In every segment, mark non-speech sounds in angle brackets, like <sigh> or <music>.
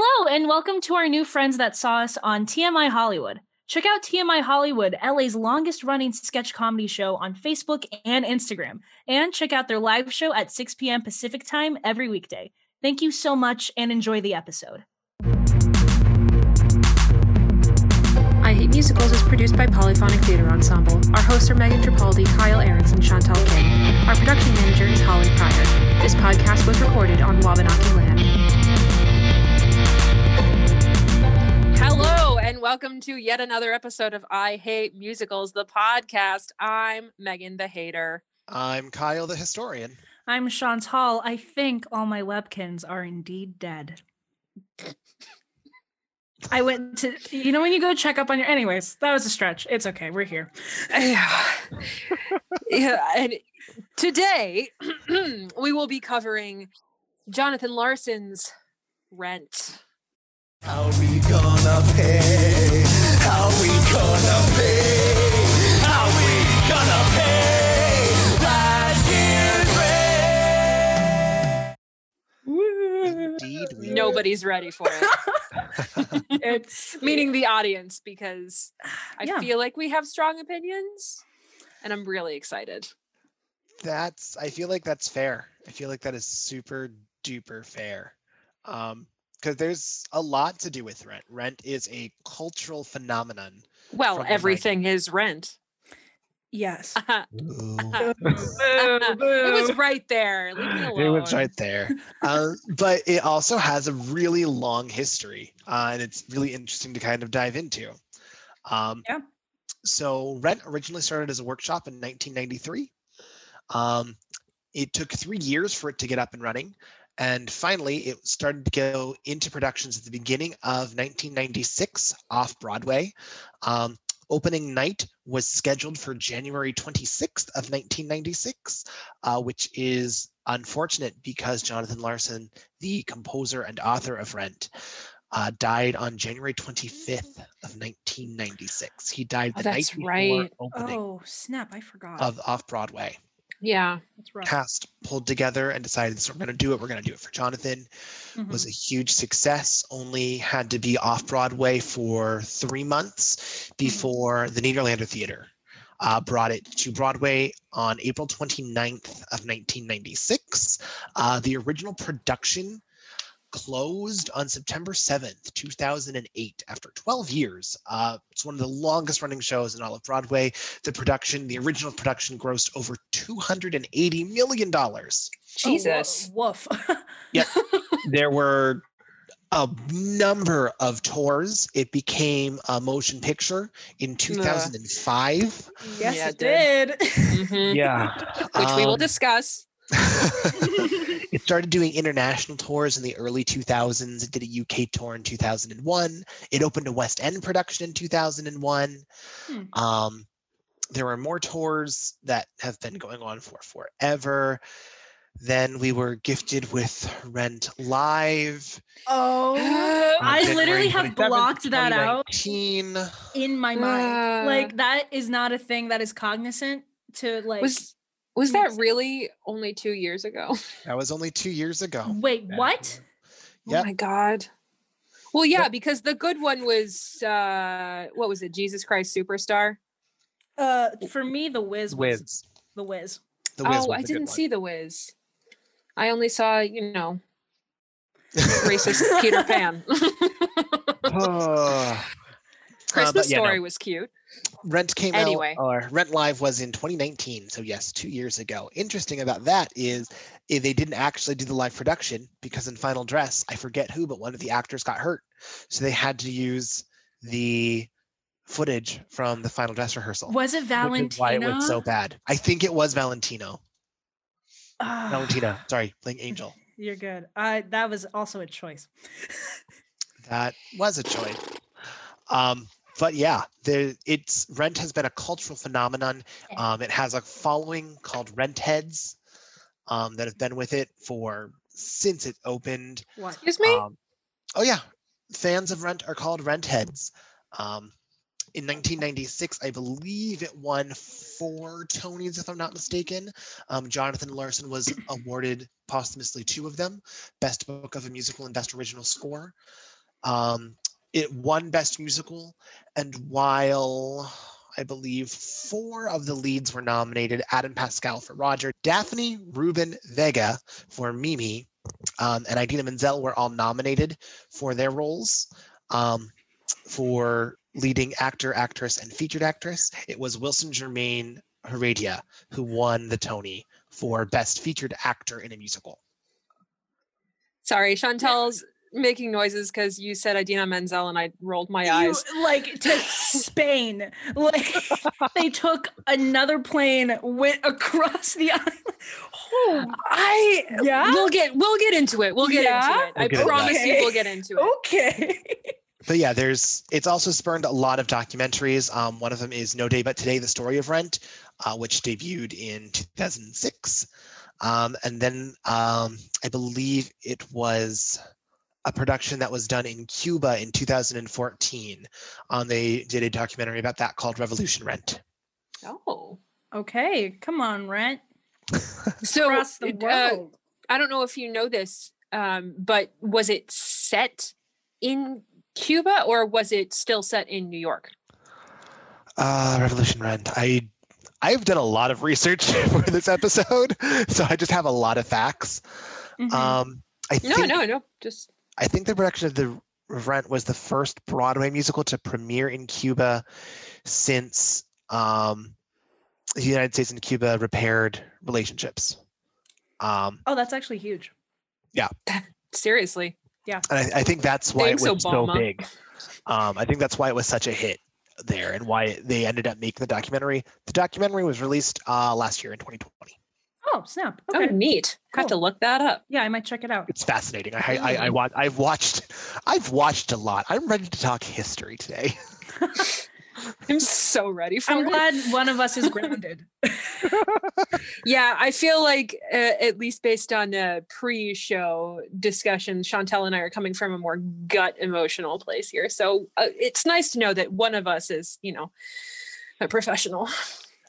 Hello, and welcome to our new friends that saw us on TMI Hollywood. Check out TMI Hollywood, LA's longest running sketch comedy show on Facebook and Instagram. And check out their live show at 6 p.m. Pacific time every weekday. Thank you so much and enjoy the episode. I Hate Musicals is produced by Polyphonic Theater Ensemble. Our hosts are Megan Tripaldi, Kyle Ahrens, and Chantal King. Our production manager is Holly Pryor. This podcast was recorded on Wabanaki land. And welcome to yet another episode of I Hate Musicals, the podcast. I'm Megan the Hater. I'm Kyle the historian. I'm Chantal. I think all my Webkinz are indeed dead. I went to, you know, when you go check up on your, anyways, that was a stretch. It's okay. We're here. <sighs> yeah, and today <clears throat> we will be covering Jonathan Larson's Rent. How we gonna pay? How we gonna pay? How we gonna pay? Last. Indeed, we Nobody's ready for it, <laughs> It's meaning the audience, because I Yeah. feel like we have strong opinions, and I'm really excited. That's. I feel like that's fair. I feel like that is super duper fair. Um, because there's a lot to do with rent. Rent is a cultural phenomenon. Well, everything is Rent. yes. <laughs> it <laughs> was right there. Leave me alone. It was right there. uh, but it also has a really long history, uh, and it's really interesting to kind of dive into. Um, Yeah. So, Rent originally started as a workshop in 1993. Um, it took three years for it to get up and running. And finally, it started to go into productions at the beginning of 1996 off Broadway. Um, opening night was scheduled for January 26th of 1996 uh, which is unfortunate because Jonathan Larson, the composer and author of Rent, uh, died on January 25th of 1996. He died Oh, the night that's before right. opening Oh, snap. I forgot. of Off Broadway. Yeah. That's rough. Cast pulled together and decided, so we're going to do it. We're going to do it for Jonathan. Mhm. Was a huge success. Only had to be off Broadway for three months before the Nederlander Theater uh, brought it to Broadway on April 29th of 1996. Uh, the original production closed on September 7th, 2008, after 12 years. Uh, it's one of the longest running shows in all of Broadway. The production, the original production, grossed over $280 million. Oh, wo- Jesus. woof. <laughs> There were a number of tours. It became a motion picture in 2005. yes, Yeah, it it did. Mhm. Yeah. Which we will Um, discuss. <laughs> it started doing international tours in the early 2000s. It did a UK tour in 2001. It opened a West End production in 2001. Hmm. Um, there were more tours that have been going on for forever. Then we were gifted with Rent Live. oh, I January literally have blocked that out in my mind. Uh. like that is not a thing that is cognizant to like. was was that really only two years ago? <laughs> That was only two years ago. wait, what? Yep. Oh my god. Well, yeah, because the good one was uh what was it? Jesus Christ Superstar. Uh, for me, the Wiz. Was Wiz. the Wiz. The Wiz oh, was I a good didn't see the Wiz. I only saw, you know, racist <laughs> Peter Pan. <laughs> Uh, Christmas yeah, no. Story was cute. Rent came Anyway. out, or Rent Live was in 2019. So, yes, two years ago. Interesting about that is eh, they didn't actually do the live production because in Final Dress, I forget who, but one of the actors got hurt. So they had to use the footage from the Final Dress rehearsal. Was it Valentino? Why it was so bad. I think it was Valentino. Ah, Valentina, sorry, playing Angel. You're good. I that was also a choice. <laughs> That was a choice. Um, but yeah, the it's Rent has been a cultural phenomenon. Um, it has a following called Rent Heads um, that have been with it for since it opened. What? Excuse me? Um, oh yeah, fans of Rent are called Rent Heads. Um, in 1996, I believe it won four Tonys, if I'm not mistaken. Um, Jonathan Larson was awarded posthumously two of them Best Book of a Musical and Best Original Score. Um, it won Best Musical, and while I believe four of the leads were nominated Adam Pascal for Roger, Daphne Rubin Vega for Mimi, um, and Idina Menzel were all nominated for their roles. Um, for leading actor, actress, and featured actress, it was Wilson Jermaine Heredia who won the Tony for Best Featured Actor in a Musical. Sorry, Chantel's making noises because you said Idina Menzel and I rolled my You, eyes. like to Spain. <laughs> Like they took another plane went across the island. Oh, I Yeah? we'll get we'll get into it. We'll get Yeah? into it. We'll I promise that. you we'll get into it. okay. But yeah, there's it's also spurned a lot of documentaries. Um, one of them is No Day But Today: The Story of Rent, uh, which debuted in 2006, um, and then um, I believe it was a production that was done in Cuba in 2014. Um, they did a documentary about that called Revolution Rent. Oh. Okay, come on, Rent. <laughs> So Across the it, uh. I don't know if you know this, um, but was it set in Cuba or was it still set in New York? Uh, Revolution Rent. I I've done a lot of research <laughs> for this episode, <laughs> so I just have a lot of facts. Mhm. Um, I No, think no, no. Just I think the production of the Rent was the first Broadway musical to premiere in Cuba since um, the United States and Cuba repaired relationships. Um, oh, that's actually huge. Yeah. <laughs> Seriously. Yeah. And I, I think that's why Thanks, it was so big. Um, I think that's why it was such a hit there and why they ended up making the documentary. The documentary was released uh, last year in 2020. Oh, snap. Oh, Okay. neat. Have to look that up. Yeah, I might check it out. It's fascinating. I, I, I, I Mm. wa- I've watched, I've watched a lot. I'm ready to talk history today. <laughs> I'm so ready for I'm it. glad one of us is grounded. <laughs> <laughs> Yeah, I feel like uh, at least based on uh, pre-show discussion, Chantel and I are coming from a more gut emotional place here. So uh, it's nice to know that one of us is, you know, a professional.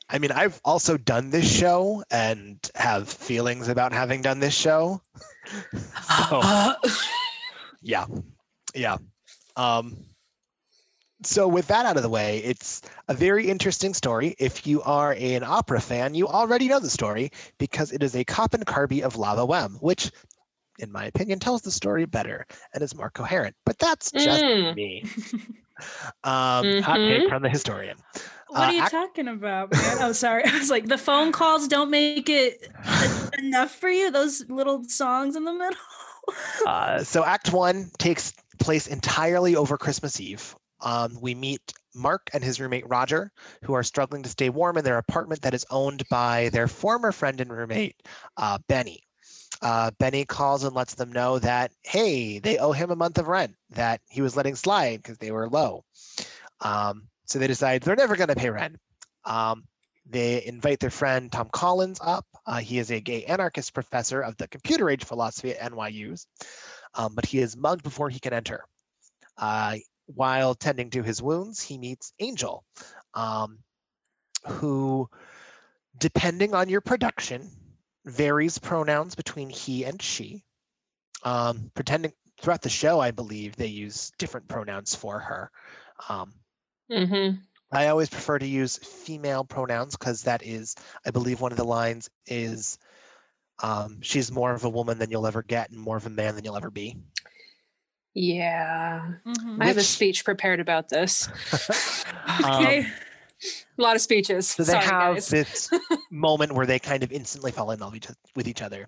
I mean, I've also done this show and have feelings about having done this show. So, <laughs> yeah. Yeah. Um, so, with that out of the way, it's a very interesting story. If you are an opera fan, you already know the story because it is a cop and carby of La Boheme, which, in my opinion, tells the story better and is more coherent. But that's just Mm. me. Um, Hot take Mhm. from the historian. What Uh, are you talking about, man? Oh, sorry. <laughs> I was like, the phone calls don't make it enough for you. Those little songs in the middle. <laughs> Uh, so Act One takes place entirely over Christmas Eve. Um, we meet Mark and his roommate Roger, who are struggling to stay warm in their apartment that is owned by their former friend and roommate, uh, Benny. Uh, Benny calls and lets them know that, hey, they owe him a month of rent that he was letting slide because they were low. Um, so they decide they're never going to pay rent. Um, they invite their friend Tom Collins up. Uh, he is a gay anarchist professor of the computer age philosophy at NYU's, um, but he is mugged before he can enter. Uh, while tending to his wounds, he meets Angel, um, who, depending on your production, varies pronouns between he and she. Um, pretending throughout the show, I believe they use different pronouns for her. Um, hmm I always prefer to use female pronouns because that is, I believe, one of the lines is um, she's more of a woman than you'll ever get and more of a man than you'll ever be. Yeah. Mhm. I have a speech prepared about this. <laughs> Okay. a lot of speeches. So they Sorry, have guys. this <laughs> moment where they kind of instantly fall in love with each other.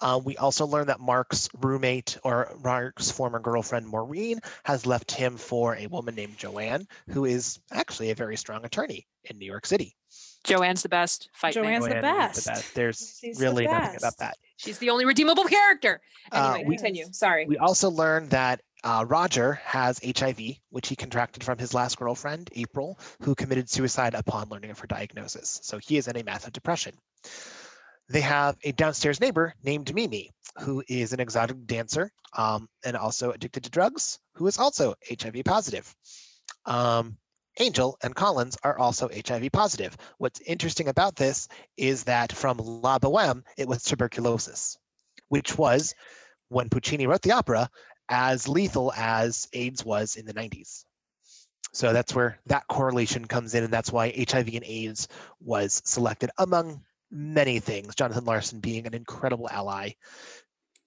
Uh, we also learn that Mark's roommate or Mark's former girlfriend Maureen has left him for a woman named Joanne, who is actually a very strong attorney in New York City. Joanne's the best. Fight me. Joanne's the Joanne is best. There's She's the really nothing about that. She's the only redeemable character. Uh, we- continue. Sorry. We also learned that uh, Roger has HIV, which he contracted from his last girlfriend, April, who committed suicide upon learning of her diagnosis. So he is in a massive depression. They have a downstairs neighbor named Mimi, who is an exotic dancer um, and also addicted to drugs, who is also HIV positive. Um, Angel and Collins are also HIV positive. What's interesting about this is that from La Boheme, it was tuberculosis, which was, when Puccini wrote the opera, as lethal as AIDS was in the 90s. So that's where that correlation comes in, and that's why HIV and AIDS was selected among many things. Jonathan Larson being an incredible ally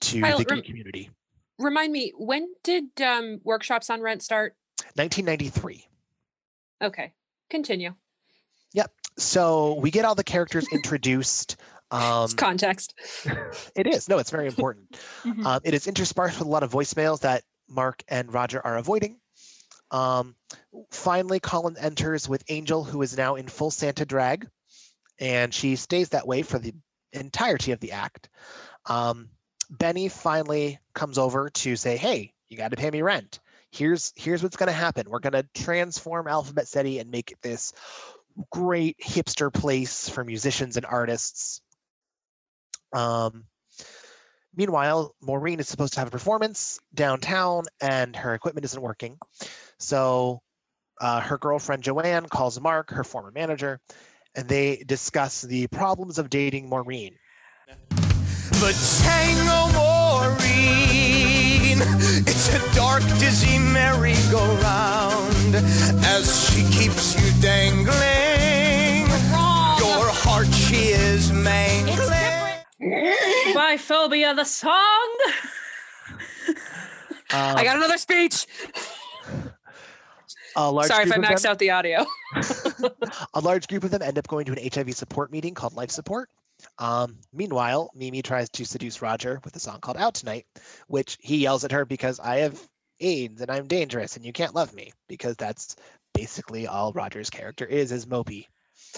to Kyle, the gay rem- community. Remind me, when did um, workshops on rent start? 1993. Okay, continue. Yep. So we get all the characters <laughs> introduced. Um, It's context. <laughs> it is. No, it's very important. <laughs> Mhm. Um, it is interspersed with a lot of voicemails that Mark and Roger are avoiding. Um, finally, Colin enters with Angel, who is now in full Santa drag, and she stays that way for the entirety of the act. Um, Benny finally comes over to say, "Hey, you got to pay me rent. Here's here's what's going to happen. We're going to transform Alphabet City and make it this great hipster place for musicians and artists." Um, Meanwhile, Maureen is supposed to have a performance downtown and her equipment isn't working. So uh, her girlfriend Joanne calls Mark, her former manager, and they discuss the problems of dating Maureen. The Tango Maureen. It's a dark, dizzy merry-go-round as she keeps you dangling. Your heart she is mangling. Biphobia, the song. I Um, got another speech. A large Sorry if I group maxed them- out the audio. <laughs> <laughs> a large group of them end up going to an HIV support meeting called Life Support. Um, meanwhile, Mimi tries to seduce Roger with a song called Out Tonight, which he yells at her because I have AIDS and I'm dangerous and you can't love me because that's basically all Roger's character is, is mopey.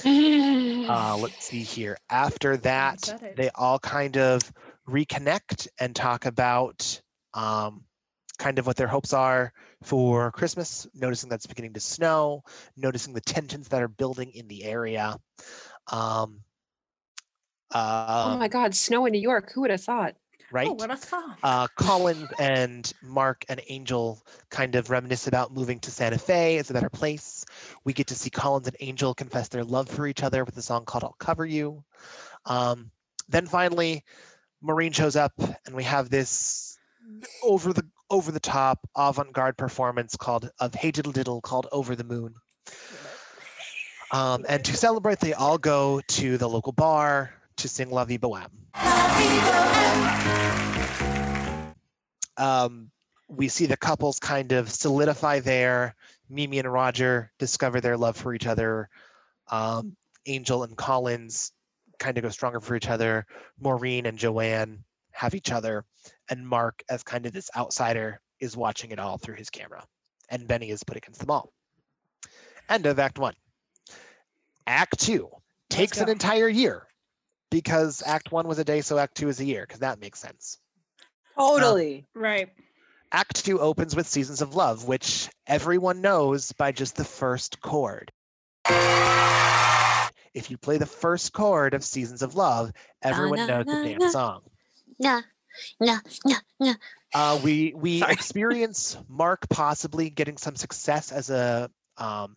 <laughs> Uh, let's see here. After that, they all kind of reconnect and talk about um, kind of what their hopes are for Christmas, noticing that it's beginning to snow, noticing the tensions that are building in the area. Um, oh um, my God, snow in New York. Who would have thought? right? Oh, what a thought. uh, Colin and Mark and Angel kind of reminisce about moving to Santa Fe. It's a better place. We get to see Collins and Angel confess their love for each other with a song called I'll Cover You. Um, then finally, Maureen shows up and we have this over the over the top avant-garde performance called of Hey Diddle Diddle called Over the Moon. <laughs> Um, and to celebrate, they all go to the local bar to sing La Vie Boheme. um, we see the couples kind of solidify there. Mimi and Roger discover their love for each other. Um, Angel and Collins kind of go stronger for each other. Maureen and Joanne have each other. And Mark, as kind of this outsider, is watching it all through his camera. And Benny is put against them all. End of Act One. Act Two takes an entire year because Act One was a day, so Act Two is a year, because that makes sense. Totally. Um, right. Act two opens with Seasons of Love, which everyone knows by just the first chord. If you play the first chord of Seasons of Love, everyone na, knows the na, damn na. song. Nah, nah, nah, nah. Uh, we we <laughs> Sorry. experience Mark possibly getting some success as a um,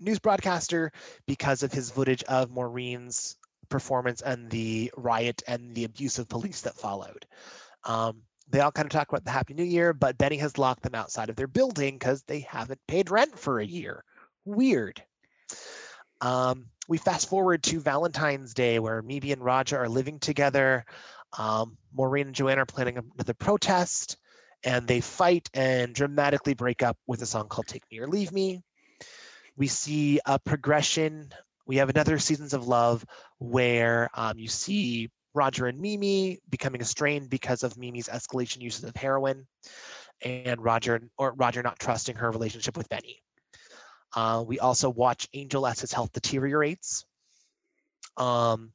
news broadcaster because of his footage of Maureen's performance and the riot and the abuse of police that followed. Um, they all kind of talk about the Happy New Year, but Benny has locked them outside of their building because they haven't paid rent for a year. Weird. Um, we fast forward to Valentine's Day where Mimi and Roger are living together. Um, Maureen and Joanne are planning another protest and they fight and dramatically break up with a song called Take Me or Leave Me. We see a progression. We have another Seasons of Love where um, you see Roger and Mimi becoming estranged because of Mimi's escalation uses of heroin and Roger or Roger not trusting her relationship with Benny. Uh, we also watch Angel as his health deteriorates. Um,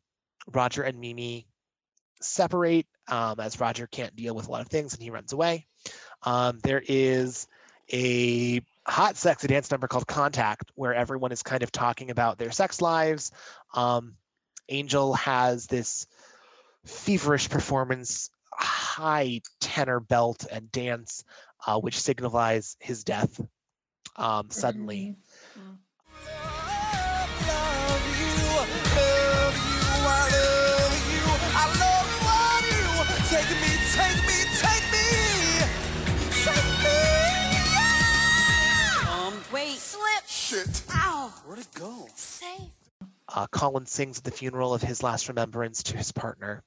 Roger and Mimi separate um, as Roger can't deal with a lot of things and he runs away. Um, there is a hot sexy dance number called Contact where everyone is kind of talking about their sex lives. Um, Angel has this feverish performance, high tenor belt and dance, uh, which signifies his death um, suddenly. Watch it. Ow. Where'd it go? Safe. uh, Colin sings at the funeral of his last remembrance to his partner.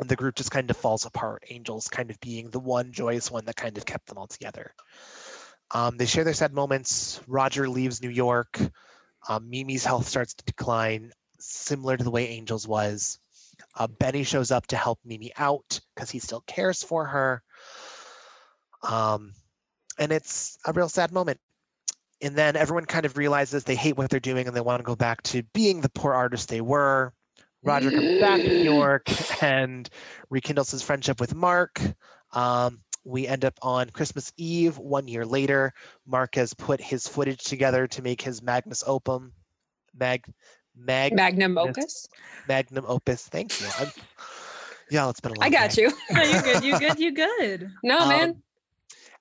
And the group just kind of falls apart, Angels kind of being the one joyous one that kind of kept them all together. Um, they share their sad moments. Roger leaves New York. Um, Mimi's health starts to decline, similar to the way Angels was. Uh, Benny shows up to help Mimi out because he still cares for her. Um, and it's a real sad moment and then everyone kind of realizes they hate what they're doing and they want to go back to being the poor artists they were. Roger comes back to New York <laughs> and rekindles his friendship with Mark. Um, we end up on Christmas Eve one year later. Mark has put his footage together to make his magnus opum, mag, mag, Magnum opus. magnum opus. Thank you. I'm, yeah, it's been a long I got day. you. <laughs> No, you good. You good. You good. No, Um, man.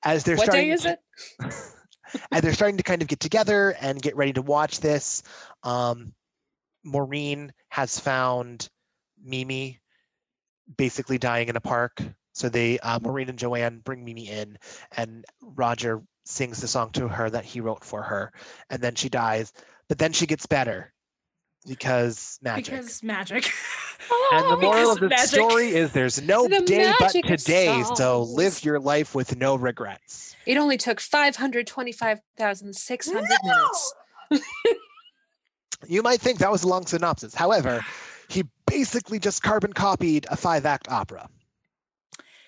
As they're What starting day is to- it? <laughs> and they're starting to kind of get together and get ready to watch this. Um, Maureen has found Mimi basically dying in a park. So they, uh, Maureen and Joanne bring Mimi in, and Roger sings the song to her that he wrote for her, and then she dies. But then she gets better because magic. Because magic. <laughs> and the oh, moral of the magic. story is there's no The day but today, so live your life with no regrets. It only took 525,600 minutes. You might think that was a long synopsis. However, he basically just carbon copied a five act opera.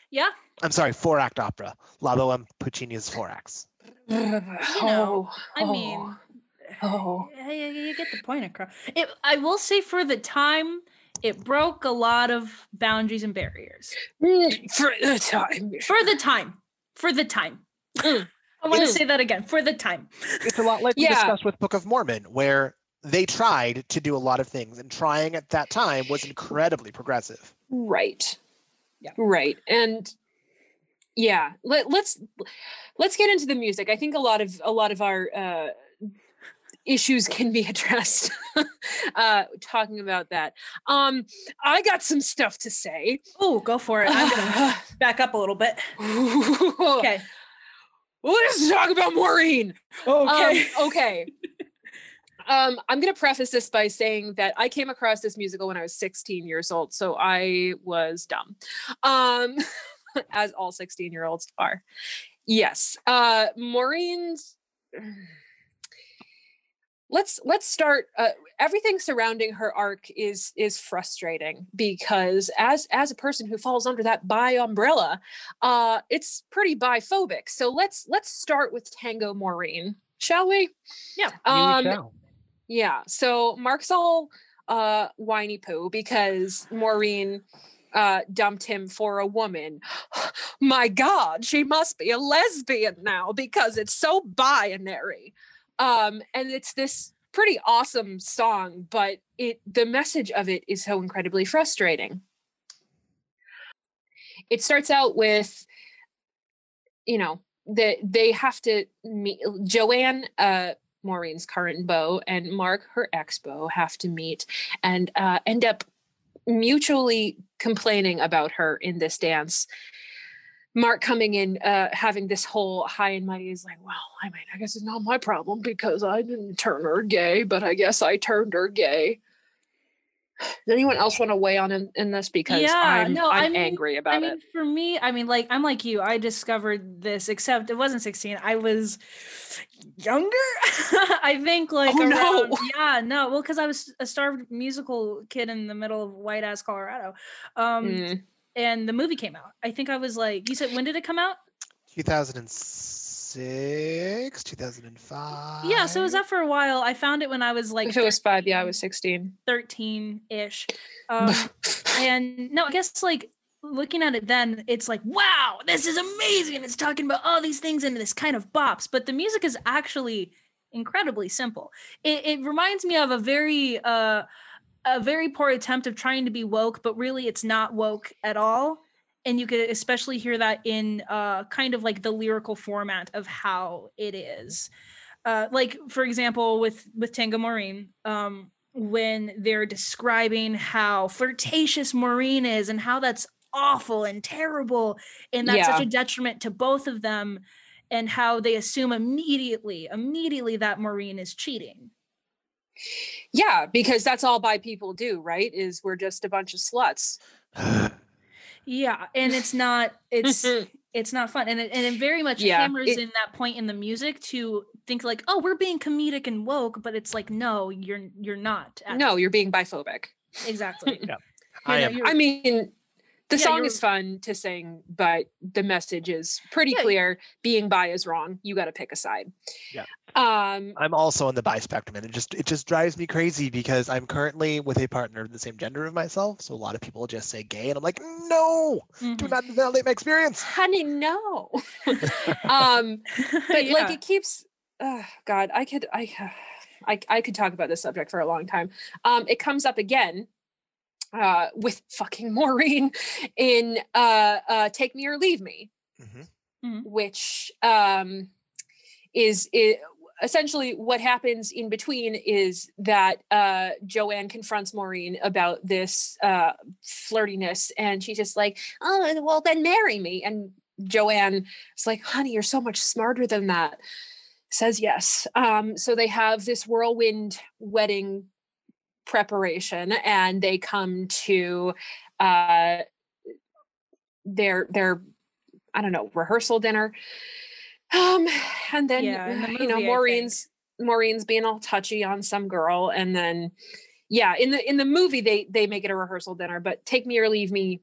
Yeah. I'm sorry, four act opera. La Boheme Puccini's four acts. you know, I mean, Oh. <sighs> yeah, yeah, you get the point across. It, I will say, for the time, it broke a lot of boundaries and barriers. Mm, For the time. For the time. For the time. Mm. I want to Mm. say that again. For the time. It's a lot like we discussed with Book of Mormon, where they tried to do a lot of things, and trying at that time was incredibly progressive. Right. Yeah. Right. And yeah, let, let's let's get into the music. I think a lot of a lot of our uh issues can be <laughs> addressed uh talking about that. Um I got some stuff to say. Oh, go for it. I'm gonna <sighs> back up a little bit. okay. <laughs> Okay. Let's talk about Maureen. Okay. Um, okay. <laughs> Um, I'm going to preface this by saying that I came across this musical when I was 16 years old, so I was dumb, um, as all 16 year olds are. Yes, uh, Maureen's. Let's let's start. Uh, everything surrounding her arc is is frustrating because as as a person who falls under that bi umbrella, uh, it's pretty biphobic. So let's let's start with Tango Maureen, shall we? Yeah. Um, yeah. So Mark's all uh whiny poo because Maureen uh dumped him for a woman. <gasps> My God, she must be a lesbian now because it's so binary. Um, and it's this pretty awesome song, but it the message of it is so incredibly frustrating. It starts out with, you know, that they have to meet Joanne, uh, Maureen's current beau, and Mark, her ex beau, have to meet and uh, end up mutually complaining about her in this dance. Mark coming in, uh, having this whole high and mighty is like, well, I mean, I guess it's not my problem because I didn't turn her gay, but I guess I turned her gay. Does anyone else want to weigh on in, in this? Because Yeah, I'm, no, I I'm mean- angry about I mean, it. for me, I mean, like I'm like you. I discovered this, except it wasn't 16. I was younger. <laughs> I think like Oh, around, no. <laughs> yeah, no, well, because I was a starved musical kid in the middle of white ass Colorado, um, Mm. And the movie came out. I think I was like, you said when did it come out? 2006, 2005. Yeah, so it was up for a while. I found it when I was like if it was five, yeah, I was 16. 13 ish. Um, <laughs> and no, I guess like looking at it then, it's like, wow, this is amazing. It's talking about all these things and this kind of bops, but the music is actually incredibly simple. It, it reminds me of a very, uh, a very poor attempt of trying to be woke, but really it's not woke at all. And you could especially hear that in uh, kind of like the lyrical format of how it is. Uh, like for example, with with Tango Maureen, um, when they're describing how flirtatious Maureen is and how that's awful and terrible and that's such a detriment to both of them and how they assume immediately, immediately that Maureen is cheating. Yeah, because that's all bi people do, right? Is we're just a bunch of sluts. Yeah, and it's <laughs> not it's <laughs> it's not fun and it, and it very much Yeah, hammers it- in that point in the music to think like oh we're being comedic and woke but it's like no you're you're not at- no, you're being biphobic. exactly Yeah. I am. I mean, the Yeah, song is fun to sing, but the message is pretty Yeah. clear. Being bi is wrong. You got to pick a side. Yeah. Um. I'm also on the bi spectrum, and it just it just drives me crazy because I'm currently with a partner of the same gender of myself. So a lot of people just say gay, and I'm like, no, do Mhm. not validate my experience. Honey, no. <laughs> <laughs> um. But like it keeps. Oh God, I could. I. <sighs> I, I could talk about this subject for a long time. Um, it comes up again uh, with fucking Maureen in uh, uh, "Take Me or Leave Me." Mhm. which um, is, i essentially what happens in between is that uh, Joanne confronts Maureen about this uh, flirtiness, and she's just like, "Oh, well, then marry me." And Joanne is like, "Honey, you're so much smarter than that." Says yes. Um, so they have this whirlwind wedding preparation, and they come to uh, their their I don't know rehearsal dinner. Um, and then Yeah, the you know movie, I think. Maureen's Maureen's being all touchy on some girl, and then yeah, in the in the movie they they make it a rehearsal dinner, but Take Me or Leave Me.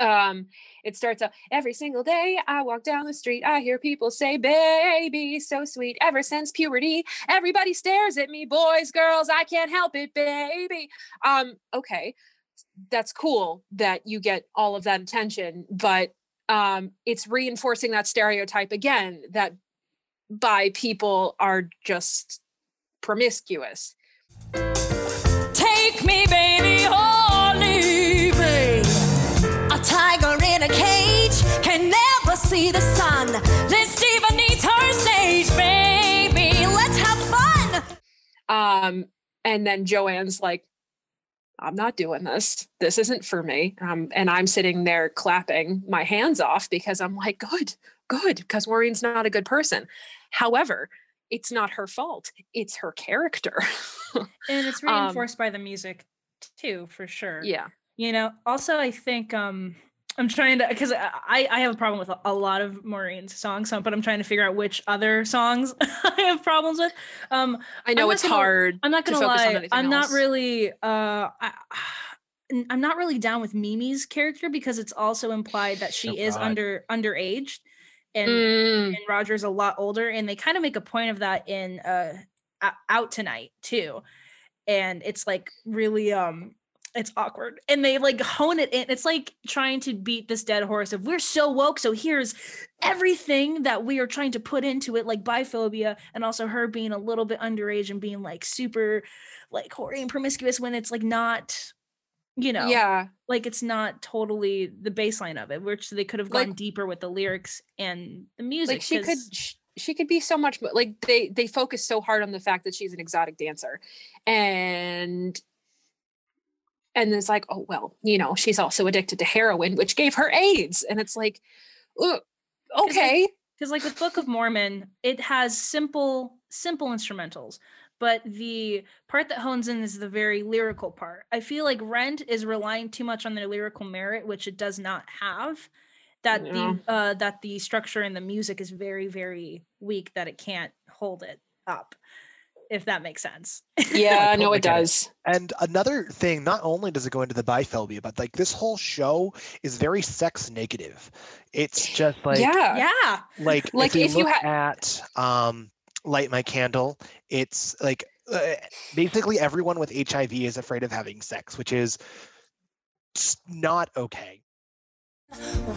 Um, it starts out every single day. I walk down the street. I hear people say, "Baby, so sweet." Ever since puberty, everybody stares at me. Boys, girls, I can't help it, baby. Um, okay, that's cool that you get all of that attention, but um, it's reinforcing that stereotype again that bi people are just promiscuous. Take me, baby, see the sun. This diva needs her stage, baby. Let's have fun. Um, and then Joanne's like, I'm not doing this. This isn't for me. Um, and I'm sitting there clapping my hands off because I'm like, good, good, because Maureen's not a good person. However, it's not her fault. It's her character. <laughs> and it's Um, reinforced by the music too for sure yeah. you know also i think um i'm trying to because i i have a problem with a, a lot of maureen's songs so, but i'm trying to figure out which other songs <laughs> i have problems with um I know it's gonna- hard. i'm not to gonna focus on lie i'm not really uh I, n- i'm not really down with mimi's character because it's also implied that she Oh, is God. under underaged and Mm, and Roger's a lot older, and they kind of make a point of that in uh Out Tonight too. And it's like really um it's awkward. And they like hone it in. It's like trying to beat this dead horse of we're so woke, so here's everything that we are trying to put into it, like biphobia, and also her being a little bit underage and being like super like hoary and promiscuous when it's like not you know Yeah. like it's not totally the baseline of it which they could have gone Like- deeper with the lyrics and the music like she could 'cause- she could be so much like they they focus so hard on the fact that she's an exotic dancer and and it's like oh well you know she's also addicted to heroin which gave her aids and it's like "Ugh, okay. because like with book of mormon it has simple simple instrumentals but the part that hones in is the very lyrical part. I feel like rent is relying too much on their lyrical merit which it does not have that Yeah. the uh that the structure and the music is very very weak that it can't hold it up if that makes sense. Yeah <laughs> no totally it does. And another thing, not only does it go into the biphobia, but like this whole show is very sex negative. It's just like yeah. Yeah. like, Like, if you if you look ha- at um light my candle it's like uh, basically everyone with hiv is afraid of having sex which is not okay.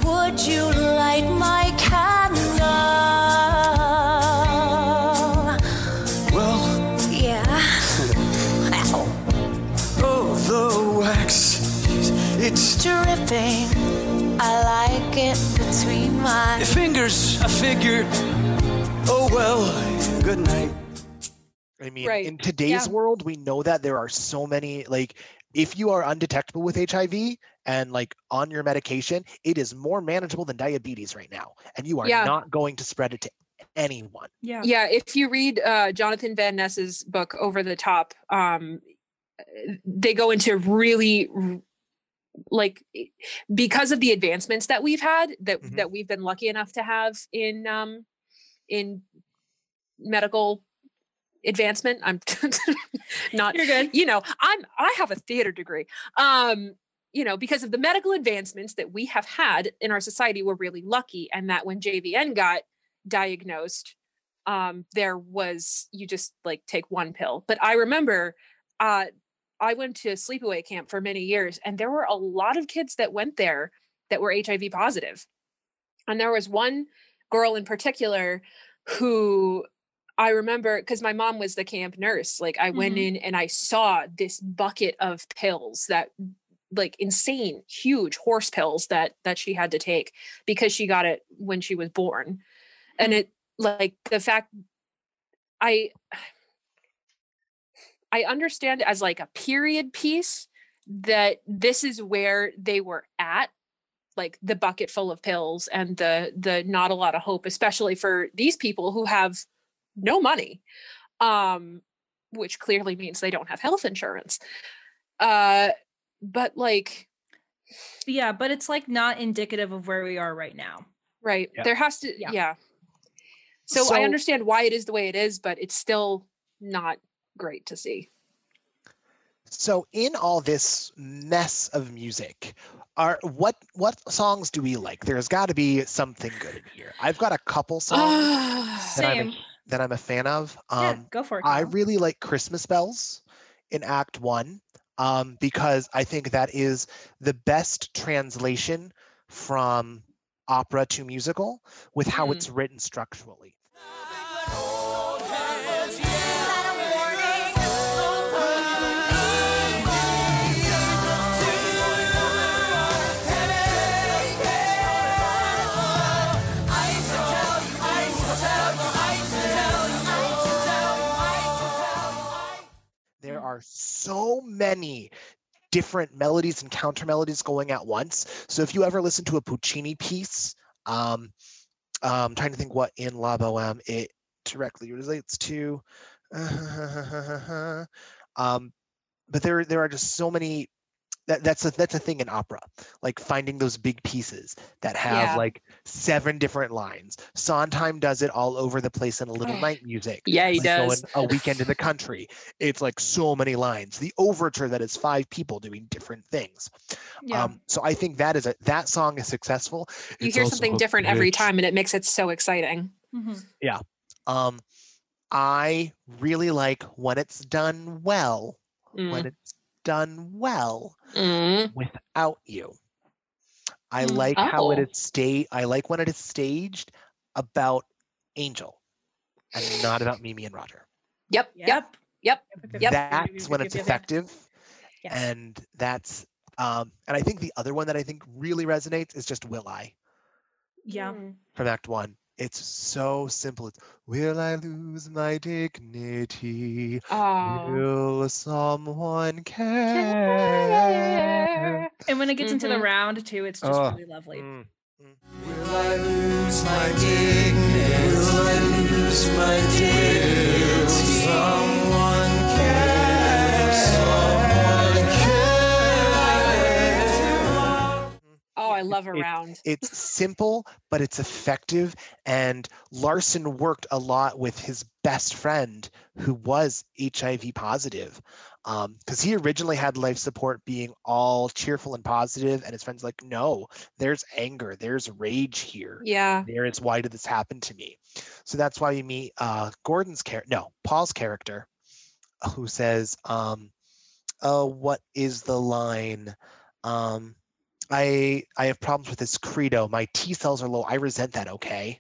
Would you light my candle? Dripping. I like it between my fingers. I figured, oh well, good night. i mean Right, in today's yeah. world we know that there are so many like if you are undetectable with HIV and like on your medication, it is more manageable than diabetes right now. And you are Yeah. not going to spread it to anyone. Yeah. yeah if you read uh, jonathan van ness's book over the top um, uh, they go into really r- like because of the advancements that we've had that Mhm. that we've been lucky enough to have in um in medical advancement i'm <laughs> not You're good. you know i'm i have a theater degree um you know because of the medical advancements that we have had in our society we're really lucky and that when jvn got diagnosed um there was you just like take one pill but i remember uh i went to sleepaway camp for many years and there were a lot of kids that went there that were hiv positive. and there was one girl in particular who I remember because my mom was the camp nurse. Like I went Mhm. in and I saw this bucket of pills that like insane huge horse pills that that she had to take because she got it when she was born. And it like the fact I I understand as like a period piece that this is where they were at like the bucket full of pills and the the not a lot of hope especially for these people who have no money um which clearly means they don't have health insurance uh but like Yeah, but it's like not indicative of where we are right now. right Yeah. there has to Yeah. yeah, So, So- i understand why it is the way it is but it's still not great to see So in all this mess of music, are what what songs do we like? There's got to be something good in here. I've got a couple <sighs> songs that I'm a, that I'm a fan of. yeah, Um, go for it. I really like Christmas Bells in Act One um, because I think that is the best translation from opera to musical with how Mm. it's written structurally. Are so many different melodies and counter melodies going at once. So if you ever listen to a Puccini piece, um, um, trying to think what in La Boheme it directly relates to. <laughs> um, but there, there are just so many. That, that's a that's a thing in opera, like finding those big pieces that have Yeah. like seven different lines. Sondheim does it all over the place in a little night music yeah he like going does a weekend in the country it's like so many lines the overture that is five people doing different things yeah. um so i think that is a that song is successful you It's hear something a different every time and it makes it so exciting Mhm. um i really like when it's done well when Mm. it's done well Mm. without you i Mm. like how it is Oh. is sta- i like when it is staged about angel and not about <sighs> mimi and roger yep yep Yep. Yep. Yep. that's when it's effective Yes. and that's um and i think the other one that i think really resonates is just will i yeah. Mm. from act one it's so simple it's will i lose my dignity Aw. will someone care And when it gets into the Mhm. round too, it's just Oh, really lovely. Mm. Will I lose my dignity? Will I lose my dignity? I love It- around. it's simple but it's effective and larson worked a lot with his best friend who was hiv positive because he originally had life support being all cheerful and positive and his friend's like no there's anger there's rage here. Yeah. There is why did this happen to me? So that's why you meet uh gordon's character no paul's character who says um oh what is the line? Um i i have problems with this credo. My t cells are low. I resent that okay?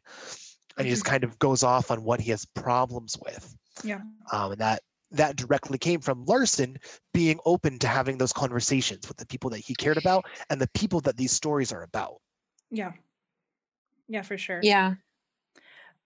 And he just kind of goes off on what he has problems with. Yeah. um and that that directly came from larson being open to having those conversations with the people that he cared about and the people that these stories are about. Yeah. Yeah, for sure. yeah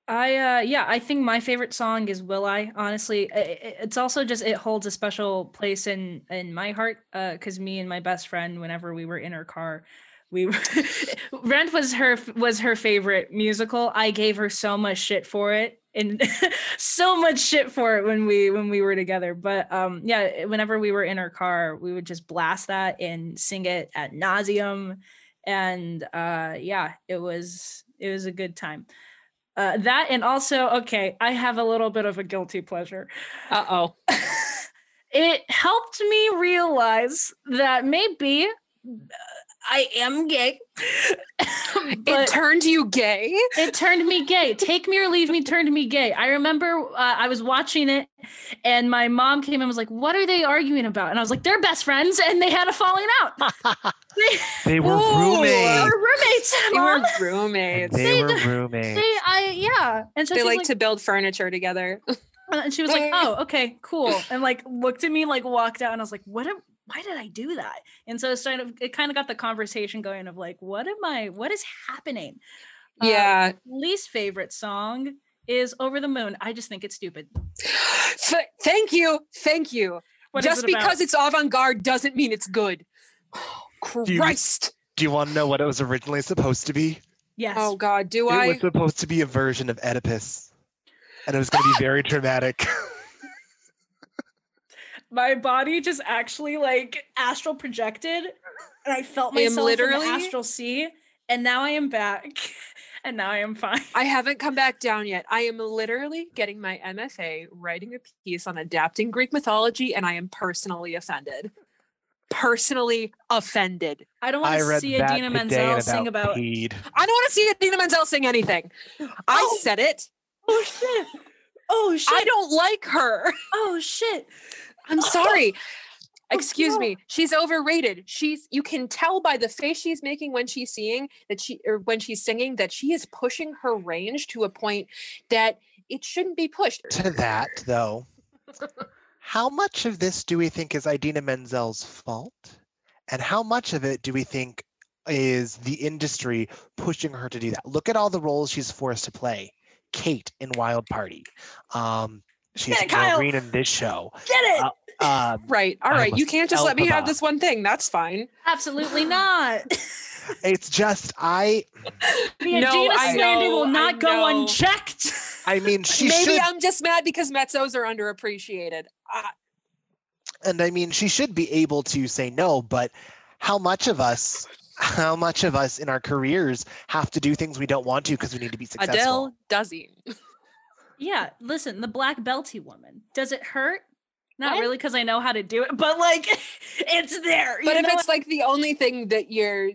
I uh yeah, I think my favorite song is Will I. Honestly, it's also just it holds a special place in in my heart uh cuz me and my best friend whenever we were in her car, we were <laughs> Rent was her was her favorite musical. I gave her so much shit for it and <laughs> so much shit for it when we when we were together. But um yeah, whenever we were in her car, we would just blast that and sing it at nauseum and uh yeah, it was it was a good time. Uh, that and also okay i have a little bit of a guilty pleasure Uh-oh. <laughs> it helped me realize that maybe uh, i am gay <laughs> It turned you gay? it turned me gay take me or leave me turned me gay i remember uh, i was watching it and my mom came and was like what are they arguing about and i was like they're best friends and they had a falling out <laughs> they, They were Ooh, roommates. were roommates They were roommates. They They were roommates. they i yeah and so They she's like to build furniture together. And she was like, <laughs> "Oh, okay, cool," and like looked at me, like walked out, and I was like, "What? Am, why did I do that?" And so it's kind of it kind of got the conversation going of like, "What am I? What is happening?" Uh, Yeah. least favorite song is "Over the Moon." I just think it's stupid. Th- thank you. Thank you. What is Just it because it's avant-garde doesn't mean it's good. you- Christ. Do you want to know what it was originally supposed to be? yes, Oh God, do It I? It was supposed to be a version of Oedipus. And it was going to be very dramatic. <laughs> my body just actually like astral projected, and I felt I am myself in the astral sea, and now I am back, <laughs> and now I am fine. I haven't come back down yet. I am literally getting my MFA, writing a piece on adapting Greek mythology, and I am personally offended. Personally offended. I don't want to see that Idina Menzel and sing about. peed. I don't want to see Idina Menzel sing anything. I Oh. said it. Oh shit! Oh shit! I don't like her. Oh shit! I'm sorry. Excuse me. She's overrated. She's you can tell by the face she's making when she's seeing that she or when she's singing that she is pushing her range to a point that it shouldn't be pushed. To that, though, how much of this do we think is Idina Menzel's fault? And how much of it do we think is the industry pushing her to do that? Look at all the roles she's forced to play. Kate in Wild Party. Um, she's Get it, Kyle. Maureen in this show. Get it? Uh, Um, Right. All right. You can't just let me have this one thing. That's fine. Absolutely not. <laughs> it's just I. <laughs> the No, Idina I slander know, will I not go know. unchecked. I mean, she should Maybe should, I'm just mad because mezzos are underappreciated. Uh, and I mean, she should be able to say no. But how much of us, how much of us in our careers have to do things we don't want to because we need to be successful? Adele doesn't. <laughs> yeah, listen, the black belty woman. Does it hurt? Not What? really, because I know how to do it, but like, <laughs> it's there. But if it's like the only thing that you're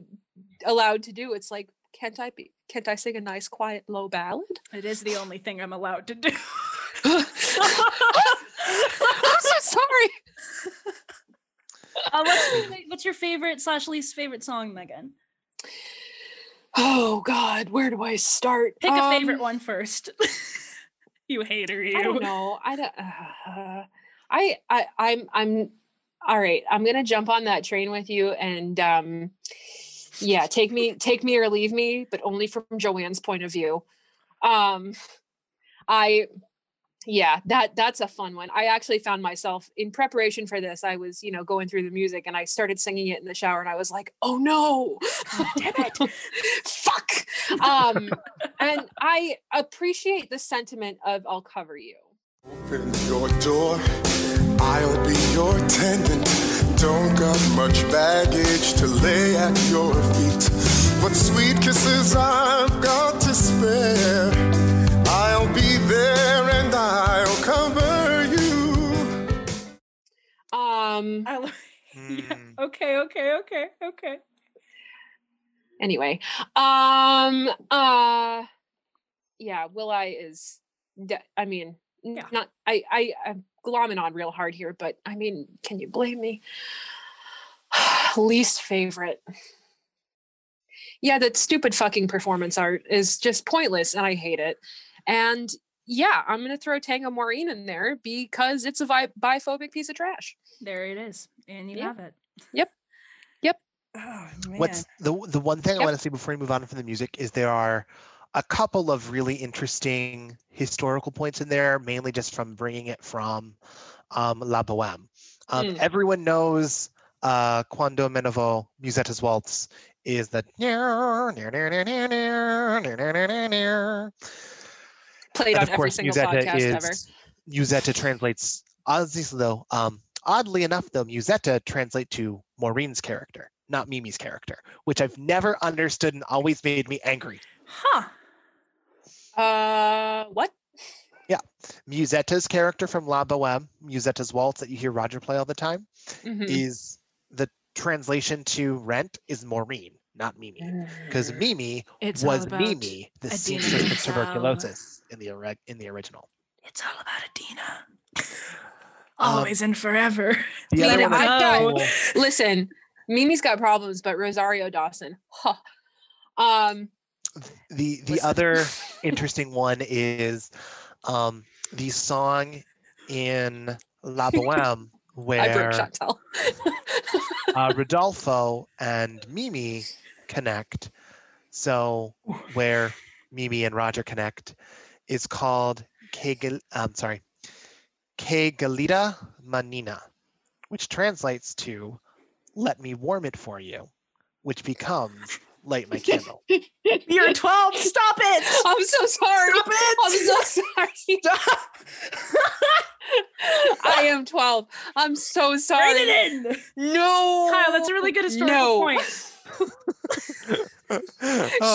allowed to do, it's like, can't I be? Can't I sing a nice, quiet, low ballad? it is the only thing I'm allowed to do. <laughs> I'm so sorry. Uh, what's, your, <laughs> what's your favorite slash least favorite song, Megan? Oh God, where do I start? Pick a favorite Um, one first. you hater, you. I don't know. I don't. Uh, I I I'm I'm all right. I'm gonna jump on that train with you, and um, yeah, take me take me or leave me, but only from Joanne's point of view. Um, I yeah that that's a fun one i actually found myself in preparation for this i was you know going through the music and i started singing it in the shower and i was like oh no damn it <laughs> fuck um and i appreciate the sentiment of i'll cover you Open your door, I'll be your attendant. Don't got much baggage to lay at your feet, but sweet kisses I've got to spare. I'll be there and I'll cover you. um I <laughs> yeah. Hmm. Okay, okay, okay, okay. anyway um uh yeah will i is de- i mean n- Yeah. not i i i'm glomming on real hard here but i mean can you blame me <sighs> least favorite yeah that stupid fucking performance art is just pointless and i hate it and yeah i'm gonna throw tango maureen in there because it's a bi- biphobic piece of trash There it is, and you Yeah. have it. Yep. Yep. <sighs> Oh, What's the the one thing I want to say before we move on from the music is there are a couple of really interesting historical points in there, mainly just from bringing it from um, La Boheme. Um, Mm. Everyone knows uh, Quando me ne vo, Musetta's Waltz is the Played and on of every course, single Musetta podcast is ever. Musetta translates. Honestly, though, um, oddly enough, though, Musetta translate to Maureen's character, not Mimi's character, which I've never understood and always made me angry. Huh. Uh, what? Yeah. Musetta's character from La Boheme, Musetta's Waltz that you hear Roger play all the time, Mhm. is the translation to Rent is Maureen, not Mimi, because Mimi It's was Mimi, the Idina seamstress of Menzel. tuberculosis in the ori- in the original. It's all about Idina. Um, Always and forever. The Let other it one cool- Listen, Mimi's got problems, but Rosario Dawson, huh. Um, the the Listen. other <laughs> interesting one is um the song in La Boheme <laughs> where <laughs> uh, Rodolfo and Mimi connect. So where Mimi and Roger connect is called Que sorry, Che gelida manina, which translates to "Let me warm it for you," which becomes "Light my candle." <laughs> You're 12. Stop it. I'm so sorry. Stop it. I'm so sorry. <laughs> I am 12. I'm so sorry. Write it in. No. Kyle, that's a really good historical No. point. <laughs> Oh,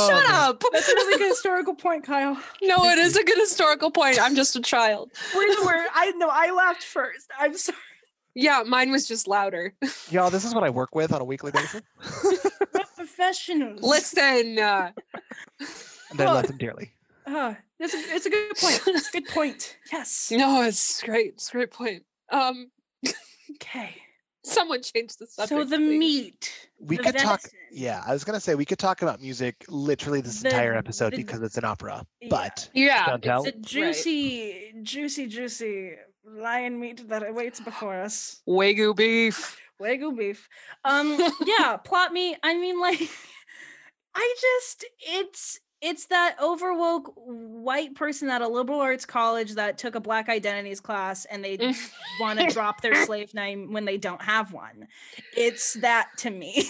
Shut man. up. That's a really good historical point, Kyle. No, it is a good historical point. I'm just a child. Where's the word? I know I laughed first. I'm sorry. Yeah, mine was just louder. Y'all, this is what I work with on a weekly basis, We're professionals. Listen, uh, <laughs> and I love <laughs> them dearly. Uh, it's, a, it's a good point. It's a good point. Yes. <laughs> no, it's great. It's a great point. Um, Okay. someone change the subject. So the please. meat. We the could talk. Yeah, I was gonna say we could talk about music literally this The- entire episode the- because it's an opera. Yeah. But Yeah. Chantel? The juicy, juicy, juicy lion meat that awaits before us. Wagyu beef. Wagyu beef. Um, <laughs> yeah, plot me. I mean, like, <laughs> I just it's it's that overwoke white person at a liberal arts college that took a black identities class and they want to <laughs> drop their slave name when they don't have one. It's that to me.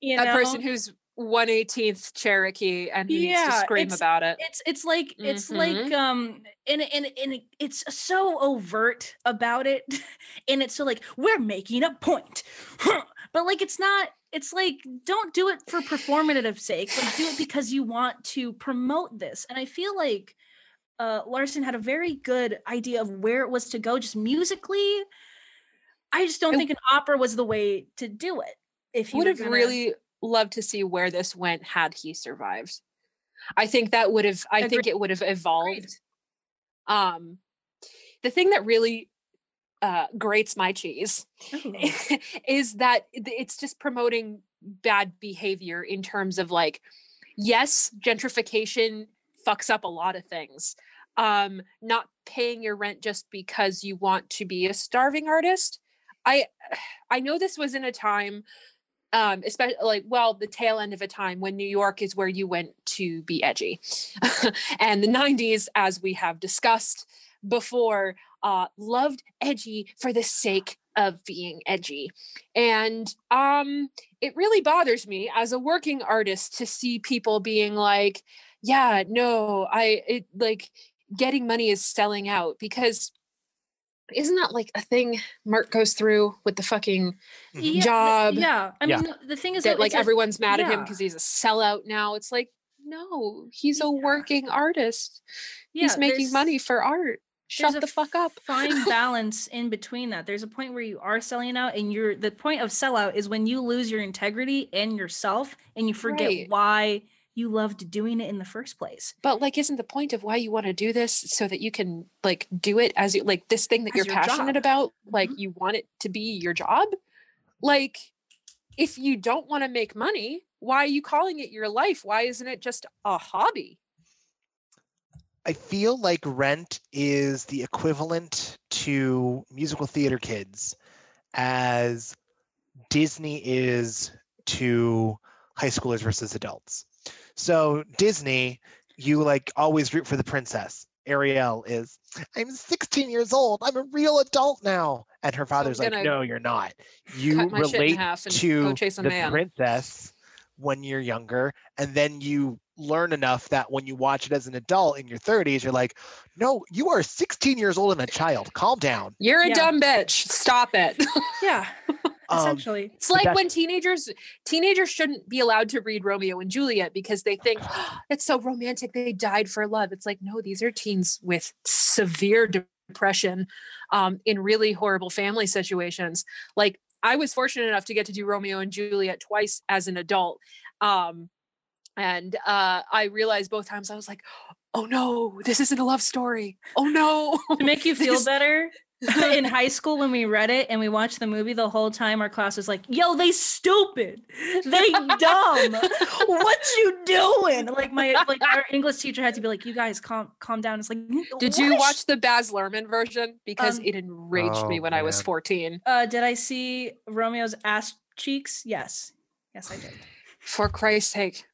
you that know? person who's 118th Cherokee and who needs to scream about it. it's it's like it's Mhm. like um and and and it's so overt about it <laughs> and it's so like we're making a point <laughs> but like it's not it's like don't do it for performative sake like do it because you want to promote this and i feel like uh larson had a very good idea of where it was to go just musically i just don't I- think an opera was the way to do it if you would have really loved to see where this went had he survived. I think that would have I think it would have evolved. Um the thing that really uh grates my cheese Ooh. <laughs> is that it's just promoting bad behavior in terms of like yes gentrification fucks up a lot of things um not paying your rent just because you want to be a starving artist i <sighs> i know this was in a time um especially like well the tail end of a time when new york is where you went to be edgy. <laughs> And the 90s as we have discussed before uh loved edgy for the sake of being edgy. And um it really bothers me as a working artist to see people being like yeah no i it like getting money is selling out because isn't that like a thing Mark goes through with the fucking mm-hmm. Yeah, job? yeah i mean the- the thing is that though, like it's a- everyone's mad at him because he's a sellout now. It's like no he's a Yeah. working artist. Yeah, he's making money for art. shut the fuck up. fine balance in between that. There's a point where you are selling out, and you're the point of sellout is when you lose your integrity and yourself, and you forget Right. why you loved doing it in the first place. but like isn't the point of why you want to do this so that you can like do it as you like this thing that As you're your passionate job. about like Mhm. you want it to be your job like if you don't want to make money why are you calling it your life why isn't it just a hobby I feel like Rent is the equivalent to musical theater kids as Disney is to high schoolers versus adults. So Disney you like always root for the princess. Ariel is, I'm 16 years old. I'm a real adult now. And her father's like, no, you're not. You cut my shit in relate to chase a the man. princess when you're younger. And then you learn enough that when you watch it as an adult in your 30s, you're like, no, you are 16 years old and a child. Calm down. You're a Yeah. dumb bitch. Stop it. Yeah, <laughs> Um, essentially. It's like when teenagers teenagers shouldn't be allowed to read Romeo and Juliet because they think <sighs> it's so romantic they died for love. It's like no, these are teens with severe depression um, in really horrible family situations. Like I was fortunate enough to get to do Romeo and Juliet twice as an adult. Um, and uh, I realized both times I was like, oh no, this isn't a love story. Oh no. to make you <laughs> feel This- better <laughs> in high school when we read it and we watched the movie the whole time our class was like yo they stupid. They dumb. What you doing? Like my like our english teacher had to be like you guys calm calm down. It's like Did you watch the Baz Luhrmann version? Because Um, it enraged me Oh, when I was 14. uh did i see romeo's ass cheeks? Yes. Yes i did. For Christ's sake.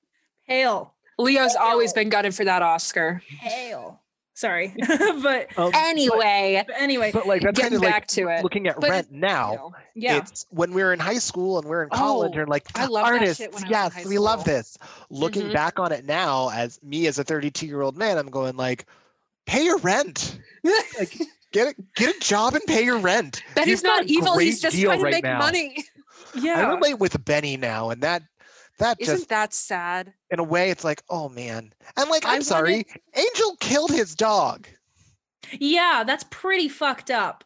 hail. Leo's always been gutted for that Oscar. hail sorry <laughs> but, um, Anyway, but anyway but like that's kind getting of like back to it. looking at But Rent it- now. you know, yeah It's when we were in high school and we're in college Oh, and like I love loved artists, shit when I was in yes, high we love this. Looking Mhm. back on it now, as me as a 32 year old man, I'm going like, pay your rent. Like <laughs> get a, get a job and pay your rent. That You've he's not evil. He's just trying to right make now. money. Yeah, I yeah relate with Benny now, and that that Isn't just that sad? in a way, it's like, oh man. And like, I I'm sorry, Angel killed his dog. yeah that's pretty fucked up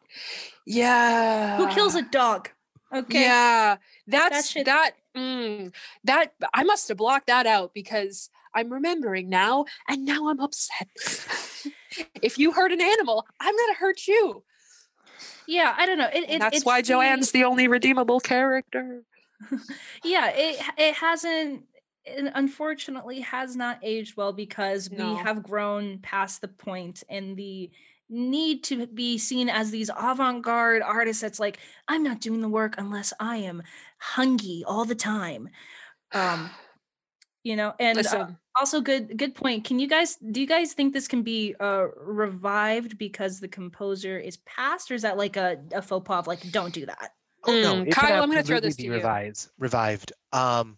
Yeah. who kills a dog okay Yeah. That's shit- that mm, that I must have blocked that out because I'm remembering now and now I'm upset. <laughs> if you hurt an animal, I'm gonna hurt you. yeah i don't know it, it, that's it's why the- Joanne's the only redeemable character. <laughs> yeah it it hasn't it unfortunately has not aged well because No. we have grown past the point and the need to be seen as these avant-garde artists that's like i'm not doing the work unless i am hungry all the time. Um <sighs> you know and uh, also good good point can you guys do you guys think this can be uh revived because the composer is passed or is that like a, a faux pas of like don't do that Oh no, Mm, it can Kyle, I'm gonna throw this to be you. revised, revived. Um,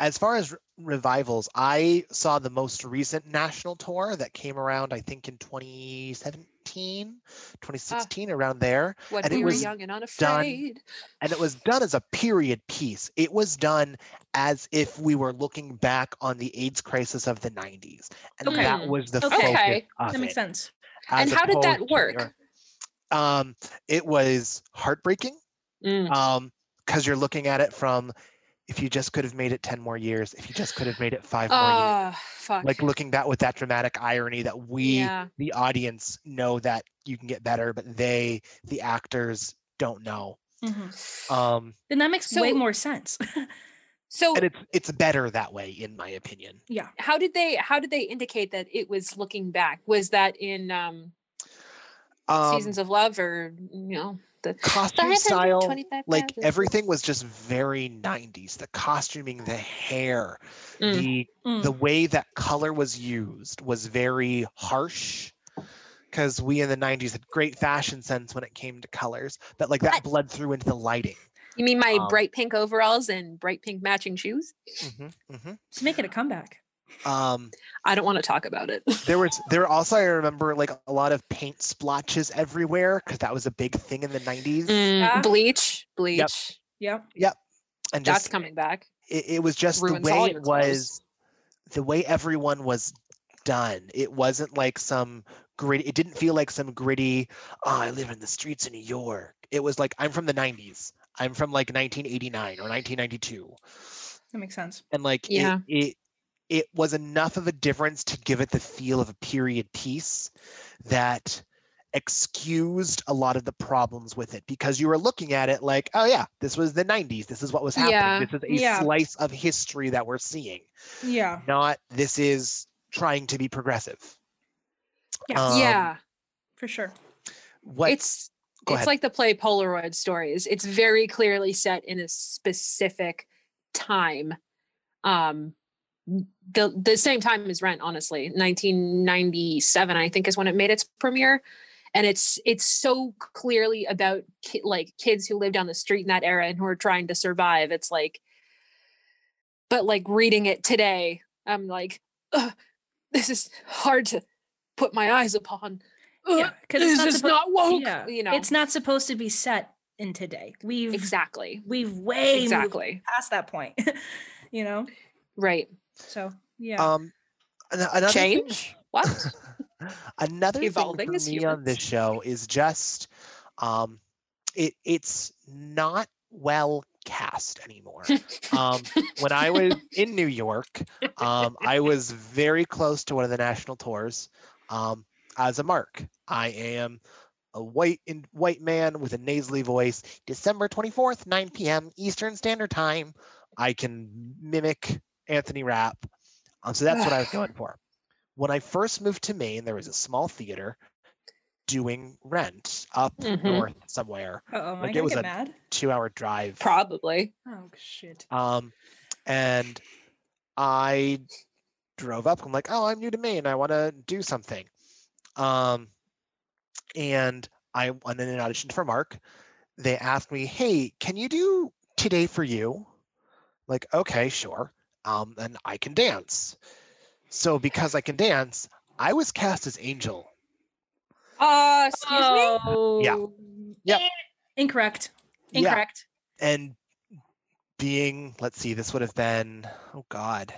as far as re- revivals, I saw the most recent national tour that came around, I think in 2017, 2016, around there, when and it we were was young and unafraid. and it was done as a period piece. It was done as if we were looking back on the AIDS crisis of the 90s, and Okay. that was the Okay. focus Okay. of that makes it, sense And how did that work? your- Um, it was heartbreaking Mm. um because you're looking at it from if you just could have made it 10 more years if you just could have made it five more years fuck. like looking that with that dramatic irony that we yeah. the audience know that you can get better but they the actors don't know Mhm. um then that makes way more sense <laughs> So and it's it's better that way in my opinion yeah how did they how did they indicate that it was looking back? Was that in um, um Seasons of Love or you know the costume style like everything was just very 90s the costuming the hair Mm. the Mm. the way that color was used was very harsh because we in the 90s had great fashion sense when it came to colors but like that bled through into the lighting You mean my Um, bright pink overalls and bright pink matching shoes? mm-hmm, mm-hmm. Just make it a comeback. Um I don't want to talk about it. there was <laughs> there also i remember like a lot of paint splotches everywhere because that was a big thing in the 90s Mm, Yeah. bleach, bleach. Yep. Yep. And That's just coming back. it, it was just the ruins all way your it clothes. was the way everyone was done it wasn't like some gritty it didn't feel like some gritty oh i live in the streets of new york it was like i'm from the 90s i'm from like 1989 or 1992 That makes sense. and like Yeah. it, it was enough of a difference to give it the feel of a period piece that excused a lot of the problems with it because you were looking at it like oh yeah this was the 90s this is what was happening Yeah. this is a Yeah. slice of history that we're seeing Yeah. not this is trying to be progressive Yeah. Um, yeah. For sure. what it's go it's ahead. like the play Polaroid stories. It's very clearly set in a specific time. Um the the same time as Rent, honestly. 1997, I think, is when it made its premiere. And it's it's so clearly about ki- like kids who lived on the street in that era and who are trying to survive. It's like, but like reading it today, I'm like, this is hard to put my eyes upon. Yeah, 'cause it's this not is suppo- not woke. Yeah, You know, it's not supposed to be set in today. We've exactly, we've way exactly, past that point. <laughs> you know, right. So yeah. Um, an- another thing- Change. What? <laughs> another Evolving thing for me on this show is just um it it's not well cast anymore um when i was in new york um i was very close to one of the national tours um as a mark i am a white in white man with a nasally voice december 24th 9 p.m eastern standard time i can mimic anthony rapp um, so that's what i was <sighs> going for when I first moved to Maine, there was a small theater doing rent up Mhm. north somewhere, oh, am I like, it was a- mad? two hour drive. Probably. Oh shit. Um, and I drove up. I'm like, oh, I'm new to Maine. I want to do something. Um, and I went in and auditioned for Mark. They asked me, hey, can you do today for you? Like, okay, sure. Um, and I can dance. So because I can dance, I was cast as Angel. Uh, excuse me. Yeah. Yep. eh, Incorrect. Yeah. Incorrect. and being let's see this would have been oh god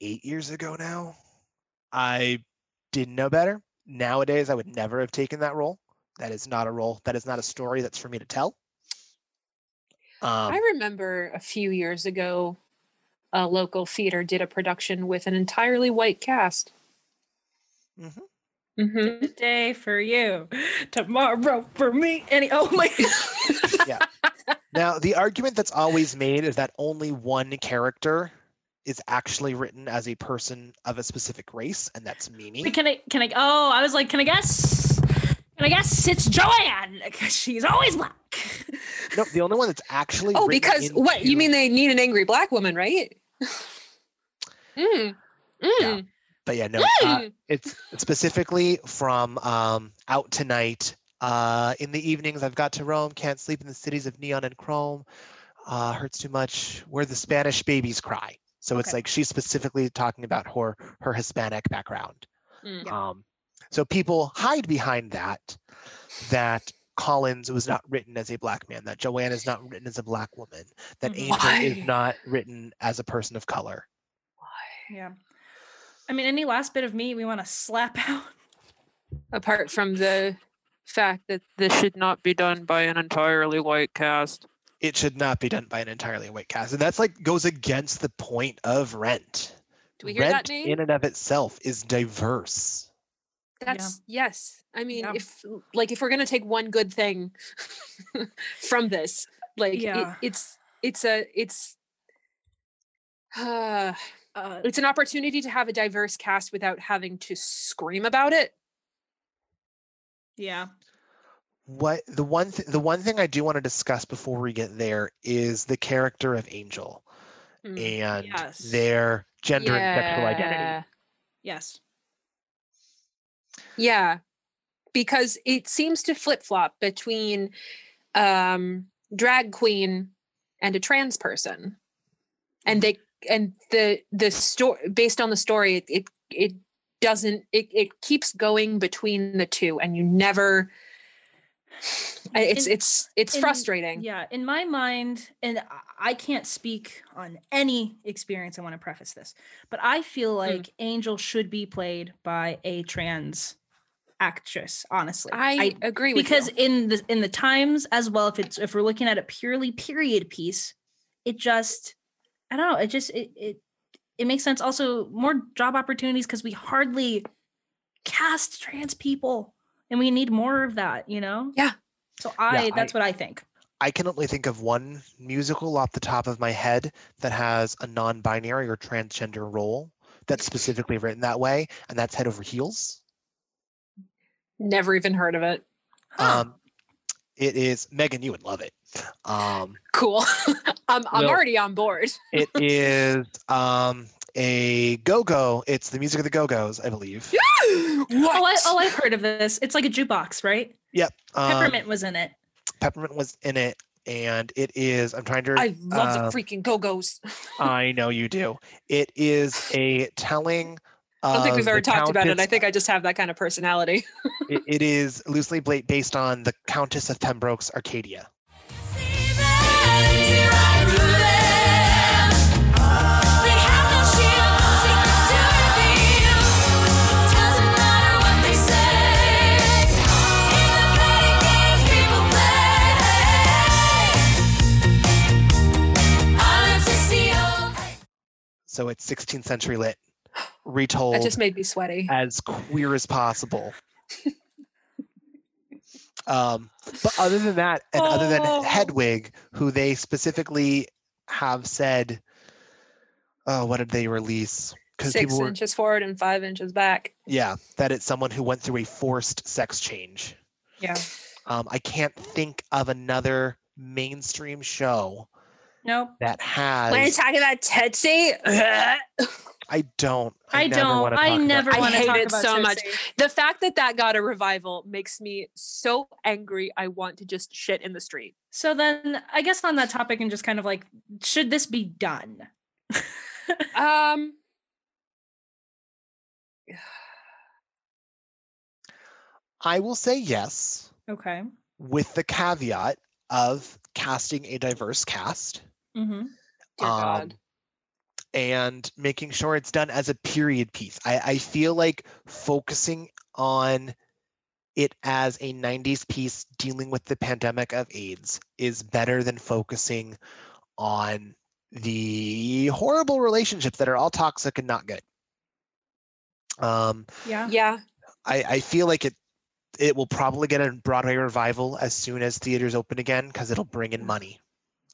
eight years ago now i didn't know better nowadays i would never have taken that role that is not a role that is not a story that's for me to tell um, I remember a few years ago, a local theater did a production with an entirely white cast. mhm. Mm-hmm. Today for you, tomorrow for me. Any oh my <laughs> yeah. now the argument that's always made is that only one character is actually written as a person of a specific race and that's mimi Wait, can I can I oh I was like, can I guess can I guess it's Joanne? 'Cause she's always black. no the only one that's actually Oh, written because what you mean they need an angry black woman, right? <laughs> mm. Mm. but yeah no uh, Mm. it's specifically from um, out tonight uh, in the evenings i've got to roam can't sleep in the cities of neon and chrome uh, hurts too much where the spanish babies cry so it's like she's specifically talking about her her hispanic background Mm. um, so people hide behind that that collins was not written as a black man that joanne is not written as a black woman that Mhm. angel is not written as a person of color Why? Yeah. I mean, any last bit of me we want to slap <laughs> out? Apart from the fact that this should not be done by an entirely white cast. it should not be done by an entirely white cast. And that's like goes against the point of Rent. Do we hear Rent that name? in and of itself is diverse. That's yes. I mean, Yeah. if like if we're gonna take one good thing <laughs> from this, like it- it's it's a it's uh, <sighs> Uh, it's an opportunity to have a diverse cast without having to scream about it. yeah. What the one th- the one thing I do want to discuss before we get there is the character of Angel Mm. and Yes. their gender and sexual identity. Yes. Yeah, because it seems to flip flop between um, drag queen and a trans person, and they and the the story based on the story it it, it doesn't it, it keeps going between the two, and you never. It's In- it's it's in- frustrating. Yeah, in my mind, and I- I can't speak on any experience. I want to preface this, but I feel like Angel should be played by a trans actress. Honestly, I, agree with because you. in the in the times as well, if it's if we're looking at a purely period piece, it just I don't know. It just it it it makes sense. Also, more job opportunities because we hardly cast trans people, and we need more of that. You know. Yeah. So I I- that's what I think. I can only think of one musical off the top of my head that has a non-binary or transgender role that's mm. specifically written that way, and that's Head Over Heels. Never even heard of it. Huh. Um, it is Megan. You would love it. Um, Cool. <laughs> I'm I'm Well- already on board. <laughs> it is um, a go-go. It's the music of the Go-Go's, I believe. <gasps> what? Oh, I, oh, I've heard of this. It's like a jukebox, right? Yep. Um, Peppermint was in it. Peppermint was in it, and it is. I'm trying to. I love uh, the freaking Go Go's. I know you do. It is <laughs> a telling. I don't think we've um, ever the talked about it. I think I just have that kind of personality. <laughs> it, it is loosely based on the Countess of Pembroke's Arcadia. So it's 16th century lit, retold That just made me sweaty. as queer as possible. <laughs> um, but other than that, and other than Oh. Hedwig, who they specifically have said, oh, what did they release? Six were, inches forward and five inches back. yeah, that it's someone who went through a forced sex change. Yeah. Um, I can't think of another mainstream show Nope. that has. When you talking about Tootsie, <laughs> I don't. I never don't. wanna I talk about never I want to hate talk it about so much. The fact that that got a revival makes me so angry. I want to just shit in the street. So then, I guess on that topic, and just kind of like, should this be done? <laughs> Um, I will say yes, Okay. with the caveat of casting a diverse cast. Mm-hmm. dear God. And making sure it's done as a period piece. I, I feel like focusing on it as a 90s piece dealing with the pandemic of AIDS is better than focusing on the horrible relationships that are all toxic and not good. Um, Yeah. Yeah. I, I feel like it it will probably get a Broadway revival as soon as theaters open again because it'll bring in money,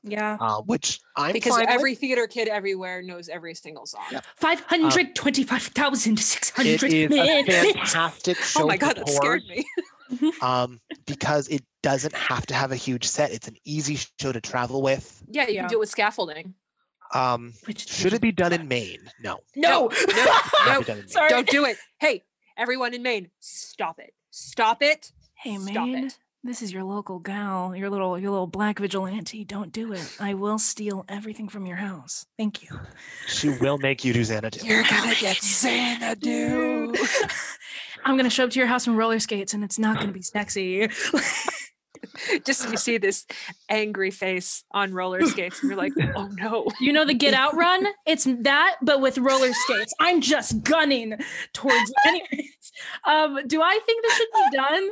Yeah. uh, which I'm Because fine with. every theater kid everywhere knows every single song. Yep. Five hundred twenty-five thousand six Um, It a fantastic show. <laughs> Oh my god, that scared me. <laughs> um, because it doesn't have to have a huge set. It's an easy show to travel with. Yeah, you Yeah. can do it with scaffolding. Um, Which should it be done in Maine? No. No. no, Not no. <laughs> be done in Maine. Sorry. Don't do it. Hey, everyone in Maine, stop it. Stop it. Hey Stop man, it. This is your local gal, your little your little black vigilante. Don't do it. I will steal everything from your house. Thank you. She will make you do Xanadu. You're gonna get Xanadu. <laughs> I'm gonna show up to your house in roller skates, and it's not gonna be sexy. <laughs> Just you see this angry face on roller skates, and you're like, oh no. <laughs> you know the Get Out run? It's that, but with roller skates. I'm just gunning towards. Anyways, um, do I think this should be done?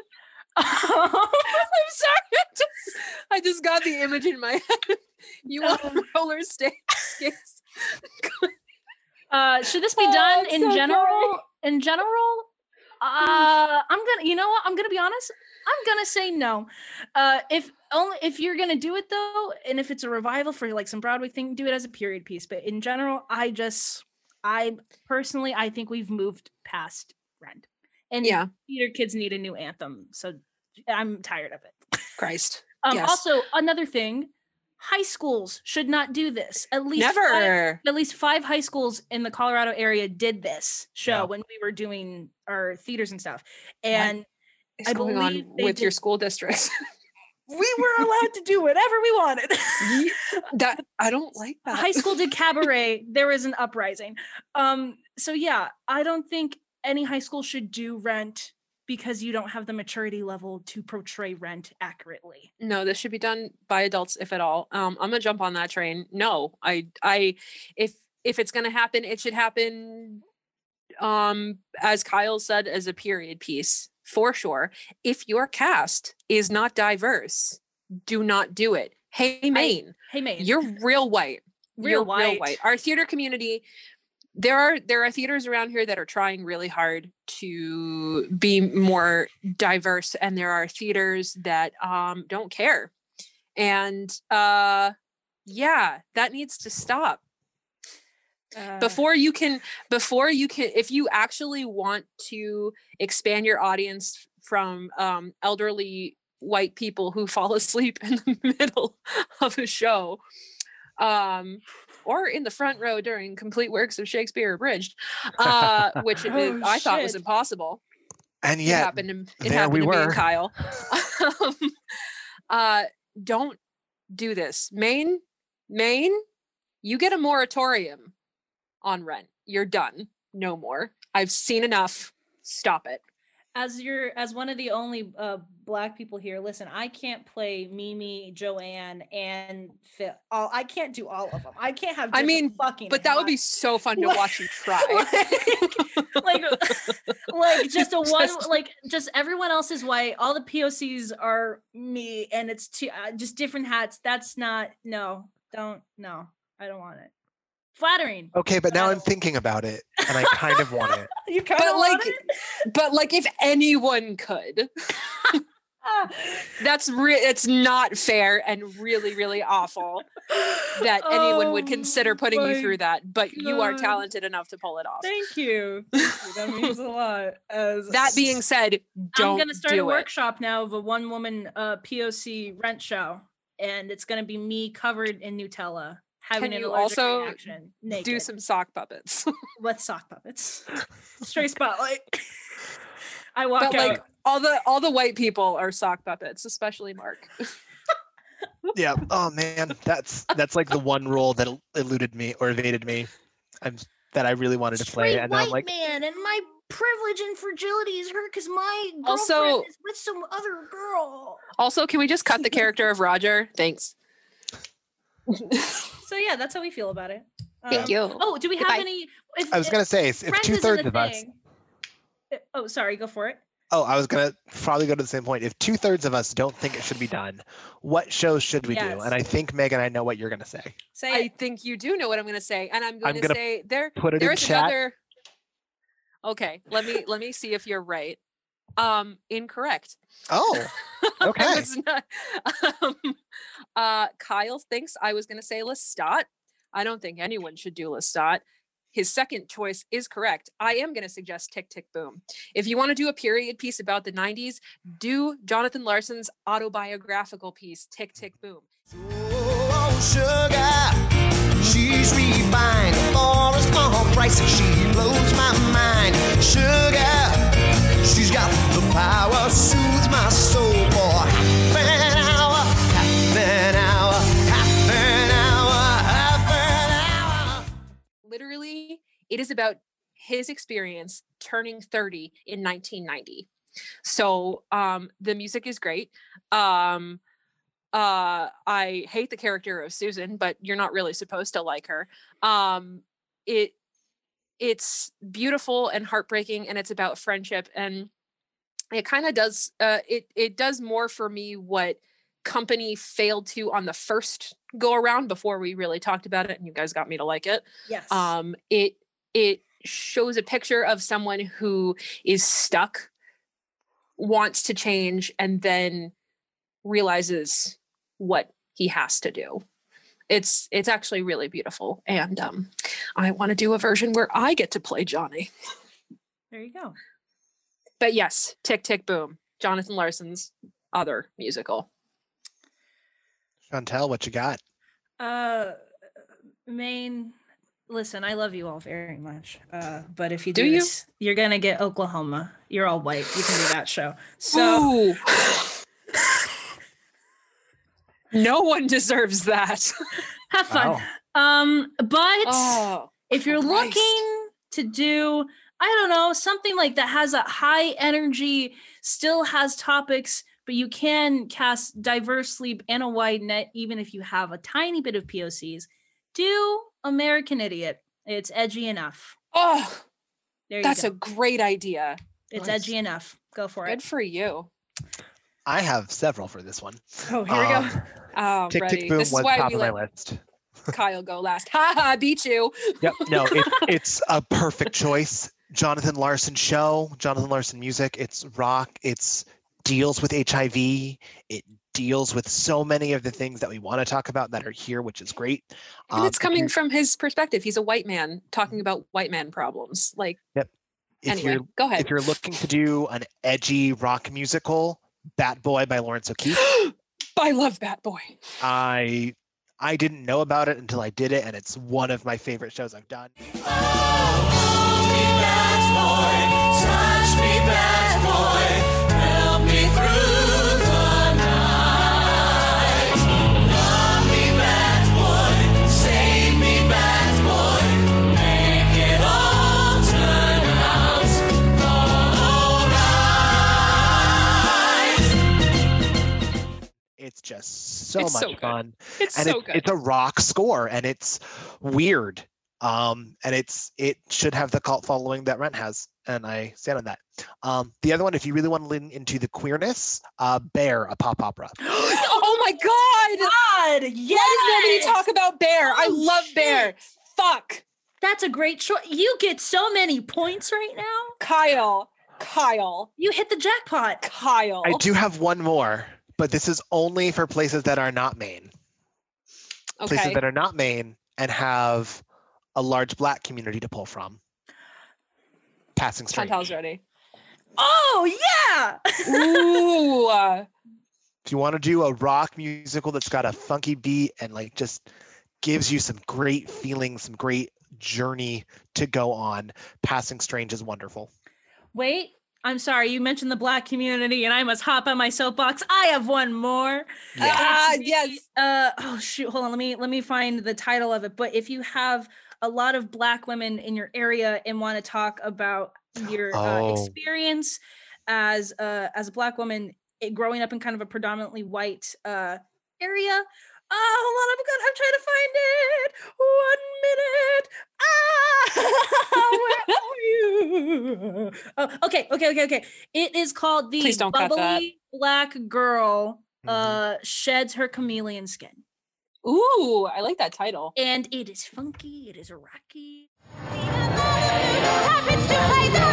<laughs> I'm sorry. I just, I just got the image in my <laughs> head. You on <laughs> roller skates. Uh, should this be Oh, done I'm in so general? In general, uh, I'm gonna. You know what? I'm gonna be honest. I'm gonna say no. Uh, if only if you're gonna do it though, and if it's a revival for like some Broadway thing, do it as a period piece. But in general, I just, I personally, I think we've moved past Rent, and Yeah. theater kids need a new anthem. So I'm tired of it. Christ. Um, Yes. Also, another thing, high schools should not do this. At least five- Never. at least five high schools in the Colorado area did this show Yeah. when we were doing our theaters and stuff. And I going believe on with your school districts. <laughs> we were allowed to do whatever we wanted. that I don't like that. high school did <laughs> cabaret. There was an uprising. Um, so yeah, I don't think any high school should do rent because you don't have the maturity level to portray rent accurately. no this should be done by adults if at all. Um i'm gonna jump on that train. No i i if if it's gonna happen it should happen um as kyle said as a period piece for sure. If your cast is not diverse do not do it. Hey maine Hey, man, you're real white. Real You're white. real white. Our theater community there are there are theaters around here that are trying really hard to be more diverse and there are theaters that um don't care. And uh yeah that needs to stop. Uh, before you can before you can if you actually want to expand your audience from um elderly white people who <laughs> fall asleep in the <laughs> middle of a show um or in the front row during complete works of shakespeare abridged uh which it- Oh, i thought was impossible. And it happened to, it happened we to me were. and kyle. <laughs> Um, uh don't do this. Maine maine you get a moratorium on rent. You're done. No more. I've seen enough. Stop it as you're as one of the only uh black people here listen i can't play mimi joanne and Phil. all i can't do all of them i can't have I mean, fucking but that would be so fun to watch you <laughs> try. Like, like <laughs> like just a one Just- like just everyone else is white all the pocs are me and it's two uh, just different hats. That's not no don't no i don't want it flattering okay, but now I I'm thinking about it, and I kind of want it. <laughs> you kind But, of like, want it but like if anyone could <laughs> that's re- it's not fair and really really awful that anyone would consider Oh putting you through that but you are talented enough to pull it off Thank you. <laughs> Thank you. That means a lot. As that being said don't I'm gonna start do a it. workshop now of a one woman uh, POC rent show, and it's gonna be me covered in Nutella having an you allergic also reaction, naked do some sock puppets <laughs> with sock puppets, straight spotlight. <laughs> I walk but out. like all the all the white people are sock puppets especially mark <laughs> Yeah. Oh man, that's that's like the one role that eluded me or evaded me. I'm that I really wanted to play, Straight and now I'm white like, man, and my privilege and fragility is hurt because my girlfriend Also- is with some other girl. also can we just cut the character of roger thanks So yeah, that's how we feel about it. thank Um, you Oh, do we have Goodbye. any? If, I was gonna say, if Friends two thirds of us, Uh, Oh, sorry. Go for it. oh, I was gonna probably go to the same point. If two thirds of us don't think it should be <laughs> done, what shows should we do? And I think Megan, I know what you're gonna say. Say i think you do know what i'm going to say and i'm going to gonna say there Put it there in is chat. another okay let me let me see if you're right um incorrect Oh, <laughs> okay. not- <laughs> um, uh, Kyle thinks I was going to say Lestat. I don't think anyone should do Lestat. His second choice is correct. I am going to suggest Tick Tick Boom. If you want to do a period piece about the 90s, do Jonathan Larson's autobiographical piece, Tick Tick Boom. Oh, sugar, she's refined. For a price, she blows my mind. Sugar, she's got the power, soothes my soul for half hour, half hour, half hour, half hour. Literally, it is about his experience turning 30 in 1990. So um, the music is great. Um, uh, I hate the character of Susan, but you're not really supposed to like her. Um, it it's beautiful and heartbreaking, and it's about friendship, and it kind of does uh, it it does more for me what company failed to on the first go around before we really talked about it and you guys got me to like it Yes. um it it shows a picture of someone who is stuck wants to change and then realizes what he has to do it's it's actually really beautiful and um i want to do a version where i get to play johnny there you go. but yes tick tick boom jonathan larson's other musical Chantel, what you got? Uh, Maine. Listen, I love you all very much. Uh, but if you Do do, you? this, you're gonna get Oklahoma. You're all white. You can do that show. So Ooh. <laughs> no one deserves that <laughs> have fun. Wow. Um, but oh if you're Christ. looking to do i don't know something like that has a high energy still has topics but you can cast diversely and a wide net even if you have a tiny bit of pocs do american idiot it's edgy enough oh there you that's go a great idea it's Nice. edgy enough go for good it Good for you I have several for this one. oh here we Um, <laughs> go oh Tick ready Tick Boom this is was why top we of my list. <laughs> kyle go last <laughs> ha ha beat you Yep. No, it, it's a perfect choice. Jonathan Larson show, Jonathan Larson music. It's rock. It's deals with HIV. It deals with so many of the things that we want to talk about that are here, which is great. and Um, it's coming from his perspective he's a white man talking about white man problems like yep. if anyway you're go ahead if you're looking to do an edgy rock musical, Bat Boy by Laurence O'Keefe. <gasps> I love Bat Boy. I I didn't know about it until I did it, and it's one of my favorite shows I've done. It's so It's much so fun. It's and so it's, good. it's a rock score and it's weird um and it's it should have the cult following that rent has and i stand on that um the other one if you really want to lean into the queerness uh Bare a pop opera <gasps> oh my god! God, Why does nobody talk about Bare? I Oh, love Bare. Fuck. That's a great choice. You get so many points right now. Kyle. Kyle. You hit the jackpot. Kyle. i do have one more but this is only for places that are not maine places that are not maine and have a large black community to pull from passing strange Chantal's ready. Oh yeah. Ooh. <laughs> if you want to do a rock musical that's got a funky beat and like just gives you some great feelings, some great journey to go on, Passing Strange is wonderful. Wait, I'm sorry. You mentioned the black community, and I must hop on my soapbox. I have one more. Ah, It's the, yes. Uh oh shoot, hold on. Let me let me find the title of it. But if you have a lot of black women in your area and want to talk about your uh, Oh. experience as a as a black woman eh, growing up in kind of a predominantly white uh area. Oh, hold on, I'm gonna, I'm trying to find it. One minute. Ah, <laughs> where are <laughs> you? Oh, okay, okay, okay, okay. It is called the Please don't cut that. bubbly black girl Mhm. uh sheds her chameleon skin Ooh, I like that title. and it is funky it is rocky no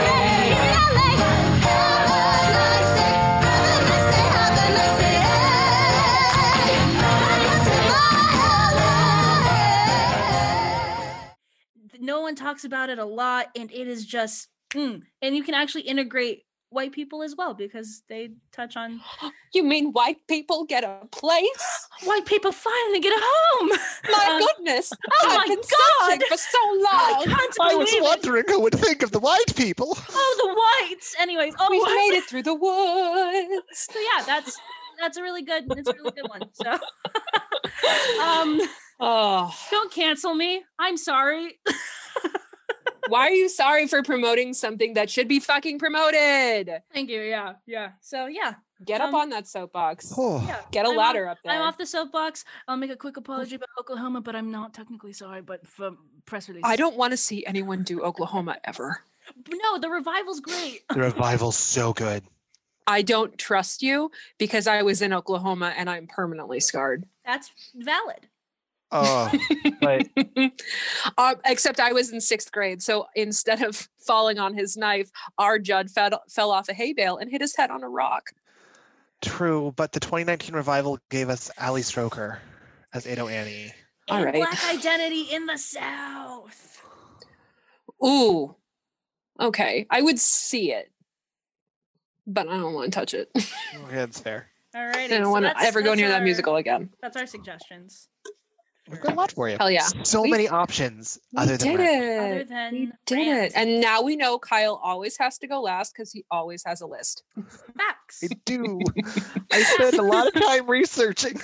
one talks about it a lot and it is just mm. and you can actually integrate white people as well because they touch on <gasps> You mean white people get a place? <gasps> white people finally get a home <laughs> My Um, goodness. <laughs> oh I've my been God. searching for so <laughs> I long. can't I was believe it. wondering who would think of the white people. oh the whites anyways oh We've what? made it through the woods. so yeah that's that's a really good it's a really good one so um Oh, don't cancel me i'm sorry why are you sorry for promoting something that should be fucking promoted? thank you yeah yeah so yeah Get up Um, on that soapbox. <sighs> Oh, yeah Get a I'm ladder up there. i'm off the soapbox i'll make a quick apology about oklahoma but i'm not technically sorry but for press release I don't want to see anyone do Oklahoma ever. no the revival's great the revival's so good. I don't trust you because I was in Oklahoma and I'm permanently scarred. that's valid Oh, but <laughs> uh, except I was in sixth grade. So instead of falling on his knife, our Jud fell, fell off a hay bale and hit his head on a rock. true. But the 2019 revival gave us Ali Stroker as Ado Annie. All And right. black identity in the south Ooh. Okay. I would see it, but I don't want to touch it. <laughs> Okay, that's fair. all right I don't want to ever go near that musical again. that's our suggestions We've got a lot for you. Hell yeah. So We- many options We other than did other it. than We did it. And now we know Kyle always has to go last because he always has a list. facts I do. <laughs> I spent a lot of time researching.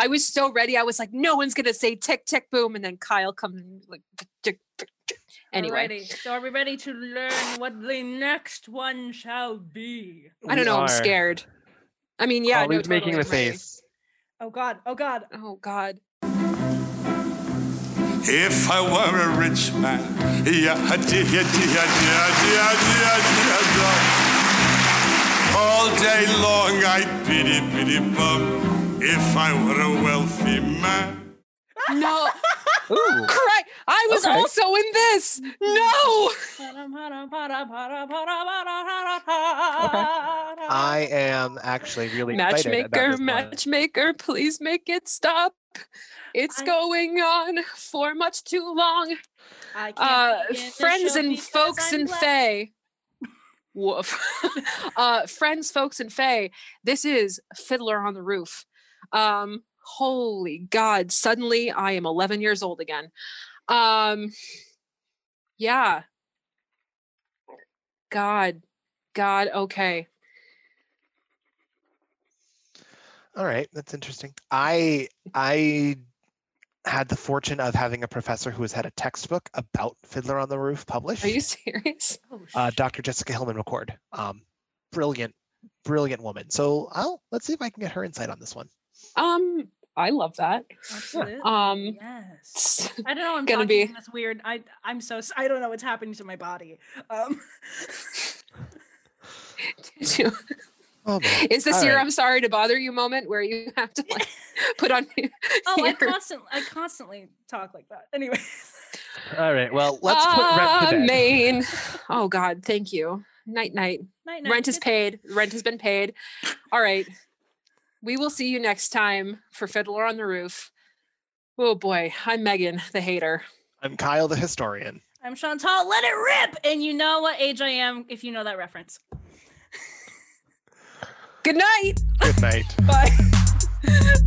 I was so ready. I was like, no one's gonna say tick tick boom, and then Kyle comes like tick, tick, tick, tick. anyway. Alrighty, so are we ready to learn what the next one shall be? I don't We know. I'm scared. I mean, yeah, no, Always making totally, the I'm ready. face. Oh God. Oh God. Oh God. If I were a rich man, yeah, yeah, yeah, yeah, all day long I'd pity, pity bum. If I were a wealthy man. No. Ooh. cry. I was Okay. also in this. No. okay. I am actually really excited about Matchmaker, matchmaker, please make it stop. It's I- going on for much too long. I can't Uh, begin friends and folks I'm and black. Faye. Woof. <laughs> uh, friends, folks, and Faye, this is Fiddler on the Roof. Um, holy God, suddenly I am 11 years old again. Um, yeah. God, God, okay. All right, that's interesting. I I had the fortune of having a professor who has had a textbook about Fiddler on the Roof published. Are you serious? <laughs> Oh, uh, Dr. Jessica Hillman McCord. Um, brilliant, brilliant woman. So I'll let's see if I can get her insight on this one. Um, I love that. Absolutely. Um, yes. I don't know. I'm gonna talking be- this weird. I I'm so I don't know what's happening to my body. Um, did you- <laughs> Oh, boy. is this All your right. I'm sorry to bother you moment where you <laughs> have to like <laughs> put on oh, I constantly I constantly talk like that. Anyway. All right. Well, let's put rent to bed. Maine. Oh God, thank you. Night night. Night, night. Rent is paid. Rent has been paid. All right. We will see you next time for Fiddler on the Roof. Oh boy, I'm Megan, the hater. I'm Kyle, the historian. I'm Chantal. Let it rip. And you know what age I am if you know that reference. Good night. Good night. <laughs> Bye.